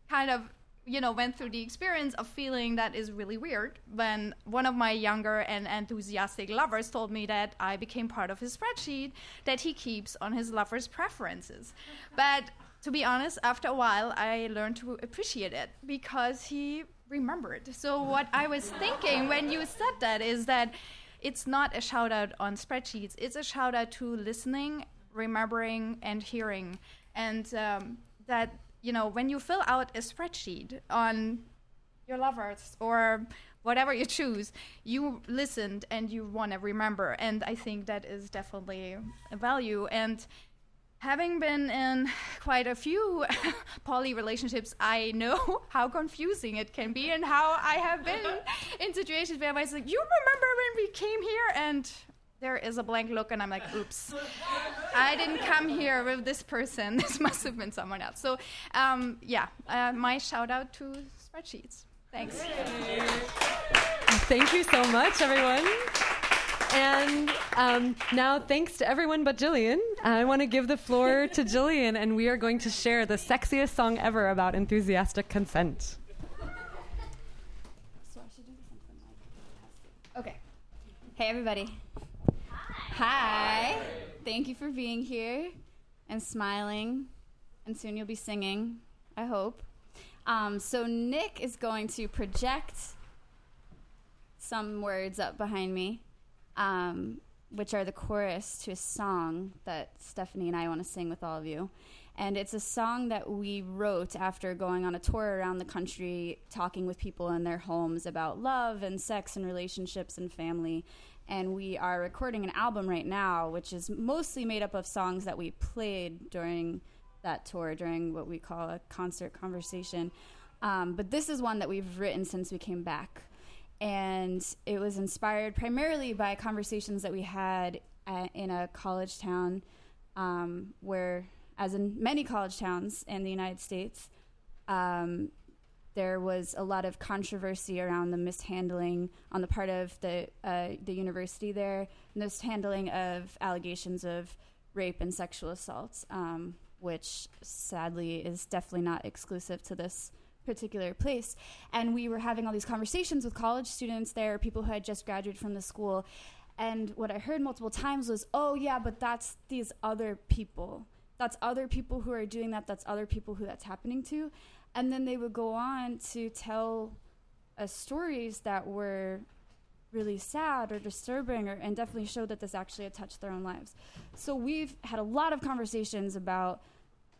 kind of, you know, went through the experience of feeling that is really weird when one of my younger and enthusiastic lovers told me that I became part of his spreadsheet that he keeps on his lover's preferences. But to be honest, after a while, I learned to appreciate it because he remembered. So, what I was thinking when you said that is that it's not a shout out on spreadsheets, it's a shout out to listening remembering and hearing, and um, that you know when you fill out a spreadsheet on your lovers or whatever you choose, you listened and you want to remember, and I think that is definitely a value and. Having been in quite a few *laughs* poly relationships, I know *laughs* how confusing it can be and how I have been *laughs* in situations where I was like, You remember when we came here? And there is a blank look, and I'm like, Oops, I didn't come here with this person. This must have been someone else. So, um, yeah, uh, my shout out to spreadsheets. Thanks. Thank you so much, everyone. And um, now, thanks to everyone but Jillian, I want to give the floor to *laughs* Jillian, and we are going to share the sexiest song ever about enthusiastic consent. Okay. Hey, everybody. Hi. Thank you for being here and smiling. And soon you'll be singing, I hope. Um, so, Nick is going to project some words up behind me, um, which are the chorus to a song that Stephanie and I want to sing with all of you. And it's a song that we wrote after going on a tour around the country, talking with people in their homes about love and sex and relationships and family. And we are recording an album right now, which is mostly made up of songs that we played during that tour, during what we call a concert conversation. Um, but this is one that we've written since we came back. And it was inspired primarily by conversations that we had at, in a college town um, where as in many college towns in the United States, um, there was a lot of controversy around the mishandling on the part of the uh, the university there, mishandling of allegations of rape and sexual assault, um, which sadly is definitely not exclusive to this particular place. And we were having all these conversations with college students there, people who had just graduated from the school. And what I heard multiple times was, oh, yeah, but that's these other people that's other people who are doing that that's other people who that's happening to and then they would go on to tell us stories that were really sad or disturbing or, and definitely showed that this actually had touched their own lives so we've had a lot of conversations about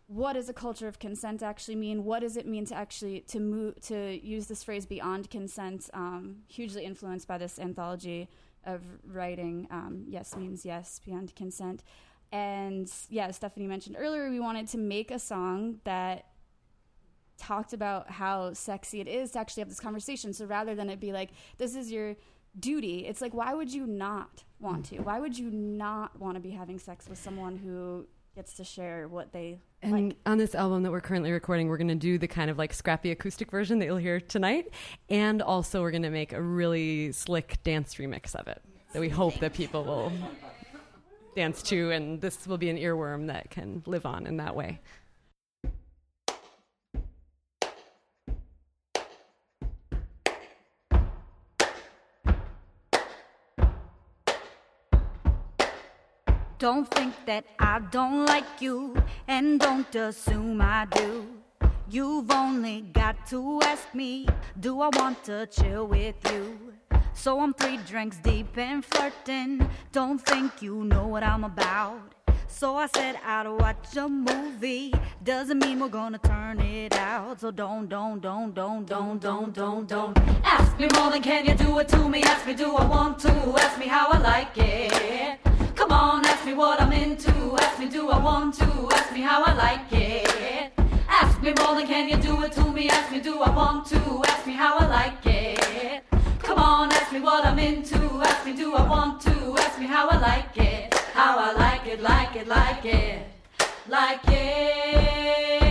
what does a culture of consent actually mean what does it mean to actually to move to use this phrase beyond consent um, hugely influenced by this anthology of writing um, yes means yes beyond consent and yeah, Stephanie mentioned earlier, we wanted to make a song that talked about how sexy it is to actually have this conversation. So rather than it be like, this is your duty, it's like, why would you not want to? Why would you not want to be having sex with someone who gets to share what they And like? on this album that we're currently recording, we're going to do the kind of like scrappy acoustic version that you'll hear tonight. And also, we're going to make a really slick dance remix of it that we hope that people will dance to. And this will be an earworm that can live on in that way. Don't think that I don't like you, and don't assume I do. You've only got to ask me, do I want to chill with you? So I'm three drinks deep and flirting. Don't think you know what I'm about. So I said I'd watch a movie. Doesn't mean we're gonna turn it out. So don't, don't, don't, don't, don't, don't, don't, don't. Ask me more than can you do it to me? Ask me, do I want to? Ask me how I like it. On, ask me what I'm into. Ask me, do I want to? Ask me how I like it. Ask me more than can you do it to me? Ask me, do I want to? Ask me how I like it. Come on, ask me what I'm into. Ask me, do I want to? Ask me how I like it. How I like it, like it, like it. Like it.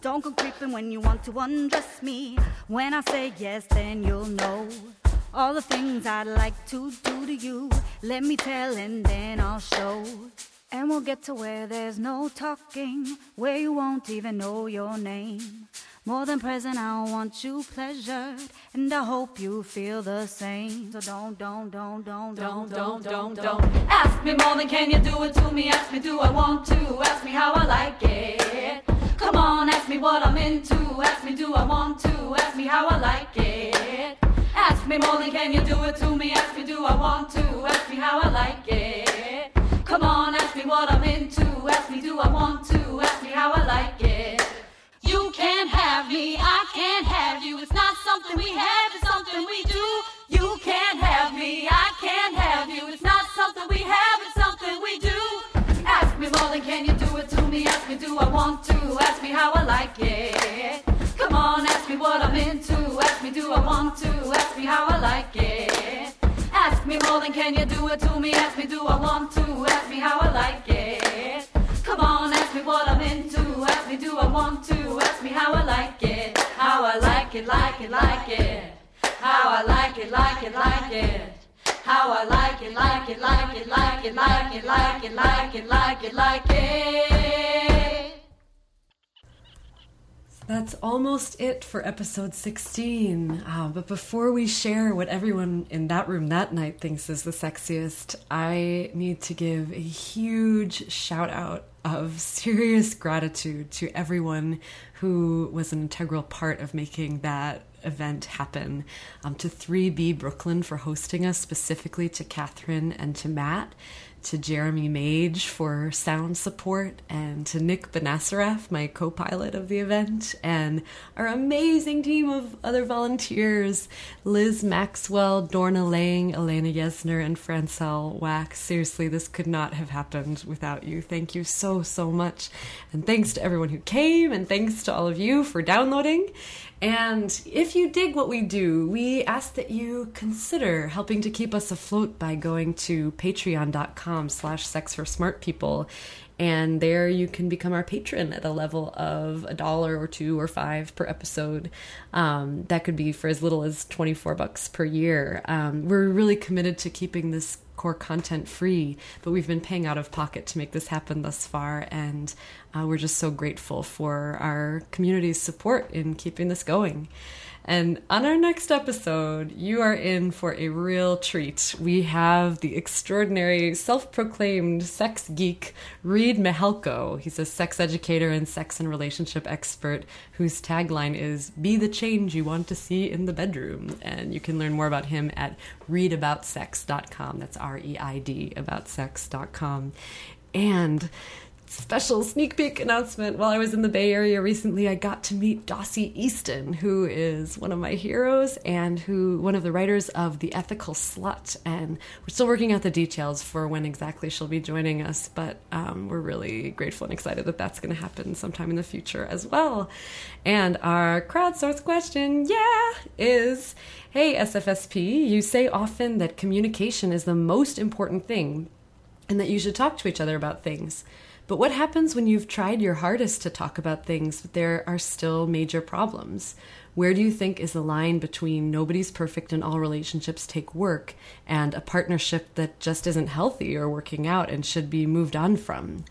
Don't go creeping when you want to undress me. When I say yes, then you'll know. All the things I'd like to do to you. Let me tell and then I'll show. And we'll get to where there's no talking, where you won't even know your name. More than present, I want you pleasured, and I hope you feel the same. So don't, don't, don't, don't, don't, don't, don't, don't. Ask me more than can you do it to me? Ask me, do I want to? Ask me how I like it. Come on, ask me what I'm into. Ask me, do I want to? Ask me how I like it. Ask me than can you do it to me? Ask me, do I want to? Ask me how I like it. Come on, ask me what I'm into. Ask me, do I want to? Ask me how I like it. You can't have me, I can't have you. It's not something we have, it's something we do. You can't have me, I can't have you. It's not something we have, it's something we do. Ask me than can you do it to me? Ask me, do I want to? Ask me how I like it. Come on, ask me what I'm into. Ask me, do I want to? Ask me how I like it. Ask me more than can you do it to me? Ask me, do I want to? Ask me how I like it. Come on, ask me what I'm into. Ask me, do I want to? Ask me how I like it. How I like it, like it, like it. How I like it, like it, like it. How I like it, like it, like it, like it, like it, like it, like it, like it, like it. That's almost it for episode 16. Uh, but before we share what everyone in that room that night thinks is the sexiest, I need to give a huge shout out of *laughs* serious gratitude to everyone who was an integral part of making that event happen. Um, to 3B Brooklyn for hosting us, specifically to Catherine and to Matt to Jeremy Mage for sound support, and to Nick Benassaraf, my co pilot of the event, and our amazing team of other volunteers Liz Maxwell, Dorna Lang, Elena Yesner, and Francel Wax. Seriously, this could not have happened without you. Thank you so, so much. And thanks to everyone who came, and thanks to all of you for downloading. And if you dig what we do, we ask that you consider helping to keep us afloat by going to patreon.com slash sex for smart people. And there you can become our patron at a level of a dollar or two or five per episode. Um, that could be for as little as 24 bucks per year. Um, we're really committed to keeping this core content free, but we've been paying out of pocket to make this happen thus far. And uh, we're just so grateful for our community's support in keeping this going. And on our next episode, you are in for a real treat. We have the extraordinary self proclaimed sex geek, Reid Mihalko. He's a sex educator and sex and relationship expert whose tagline is Be the change you want to see in the bedroom. And you can learn more about him at reidaboutsex.com. That's R E I D, aboutsex.com. And special sneak peek announcement. While I was in the Bay Area recently I got to meet Dossie Easton who is one of my heroes and who one of the writers of The Ethical Slut. And we're still working out the details for when exactly she'll be joining us but um, we're really grateful and excited that that's going to happen sometime in the future as well. And our crowdsourced question yeah is hey SFSP you say often that communication is the most important thing and that you should talk to each other about things but what happens when you've tried your hardest to talk about things, but there are still major problems? Where do you think is the line between nobody's perfect and all relationships take work and a partnership that just isn't healthy or working out and should be moved on from?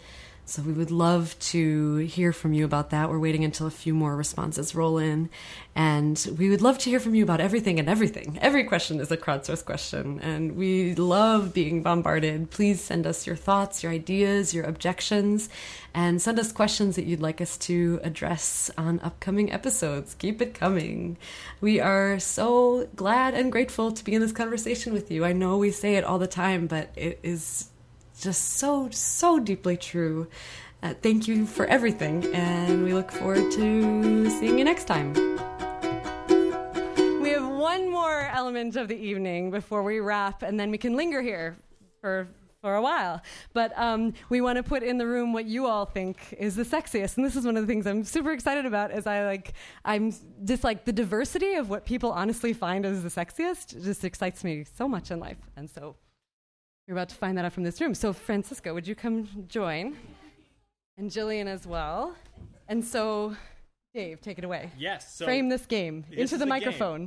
So we would love to hear from you about that. We're waiting until a few more responses roll in. And we would love to hear from you about everything and everything. Every question is a crowdsourced question. And we love being bombarded. Please send us your thoughts, your ideas, your objections, and send us questions that you'd like us to address on upcoming episodes. Keep it coming. We are so glad and grateful to be in this conversation with you. I know we say it all the time, but it is just so, so deeply true. Uh, thank you for everything, and we look forward to seeing you next time. We have one more element of the evening before we wrap, and then we can linger here for for a while. But um, we want to put in the room what you all think is the sexiest, and this is one of the things I'm super excited about. Is I like I'm just like the diversity of what people honestly find as the sexiest just excites me so much in life, and so. You're about to find that out from this room. So, Francisco, would you come join? And Jillian as well. And so, Dave, take it away. Yes. So Frame this game this into the a game. microphone.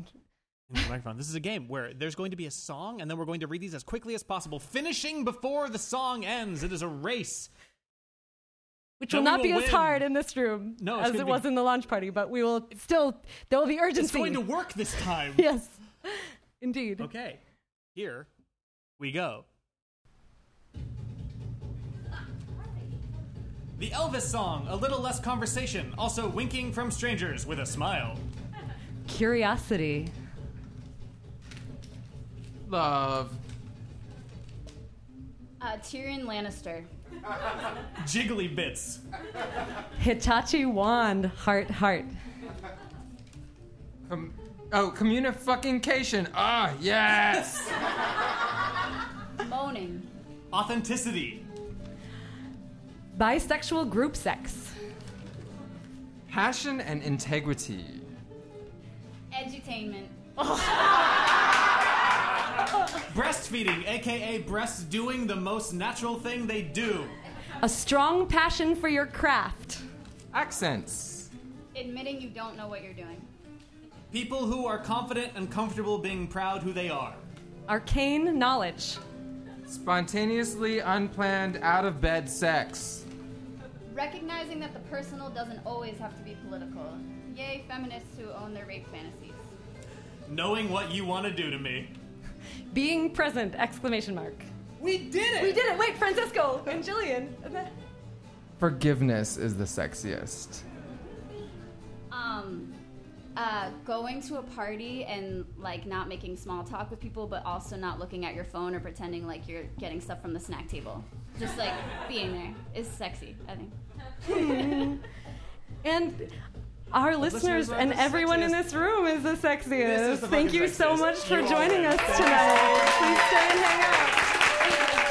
into the microphone. This is a game where there's going to be a song, and then we're going to read these as quickly as possible, finishing before the song ends. It is a race. Which Then will we not be will as hard in this room No, as it be- was in the launch party, but we will still, there will be urgency. It's going to work this time. *laughs* Yes, indeed. Okay. Here we go. The Elvis song, A Little Less Conversation, also winking from strangers with a smile. Curiosity. Love. Uh, Tyrion Lannister. Jiggly bits. Hitachi wand, heart, heart. Com- oh, communication. Ah, yes. Moaning. Authenticity. Bisexual group sex. Passion and integrity. Edutainment. *laughs* Breastfeeding, aka breasts doing the most natural thing they do. A strong passion for your craft. Accents. Admitting you don't know what you're doing. People who are confident and comfortable being proud who they are. Arcane knowledge. Spontaneously unplanned out of bed sex. Recognizing that the personal doesn't always have to be political. Yay, feminists who own their rape fantasies. Knowing what you want to do to me. Being present! Exclamation mark. We did it! We did it! Wait, Francisco and Jillian. Forgiveness is the sexiest. Um, uh, going to a party and like not making small talk with people, but also not looking at your phone or pretending like you're getting stuff from the snack table. Just like being there is sexy, I think. Hmm. And our listeners, listeners and everyone in this room is the sexiest. Is the Thank you so much for You joining us tonight. Please stay and hang out.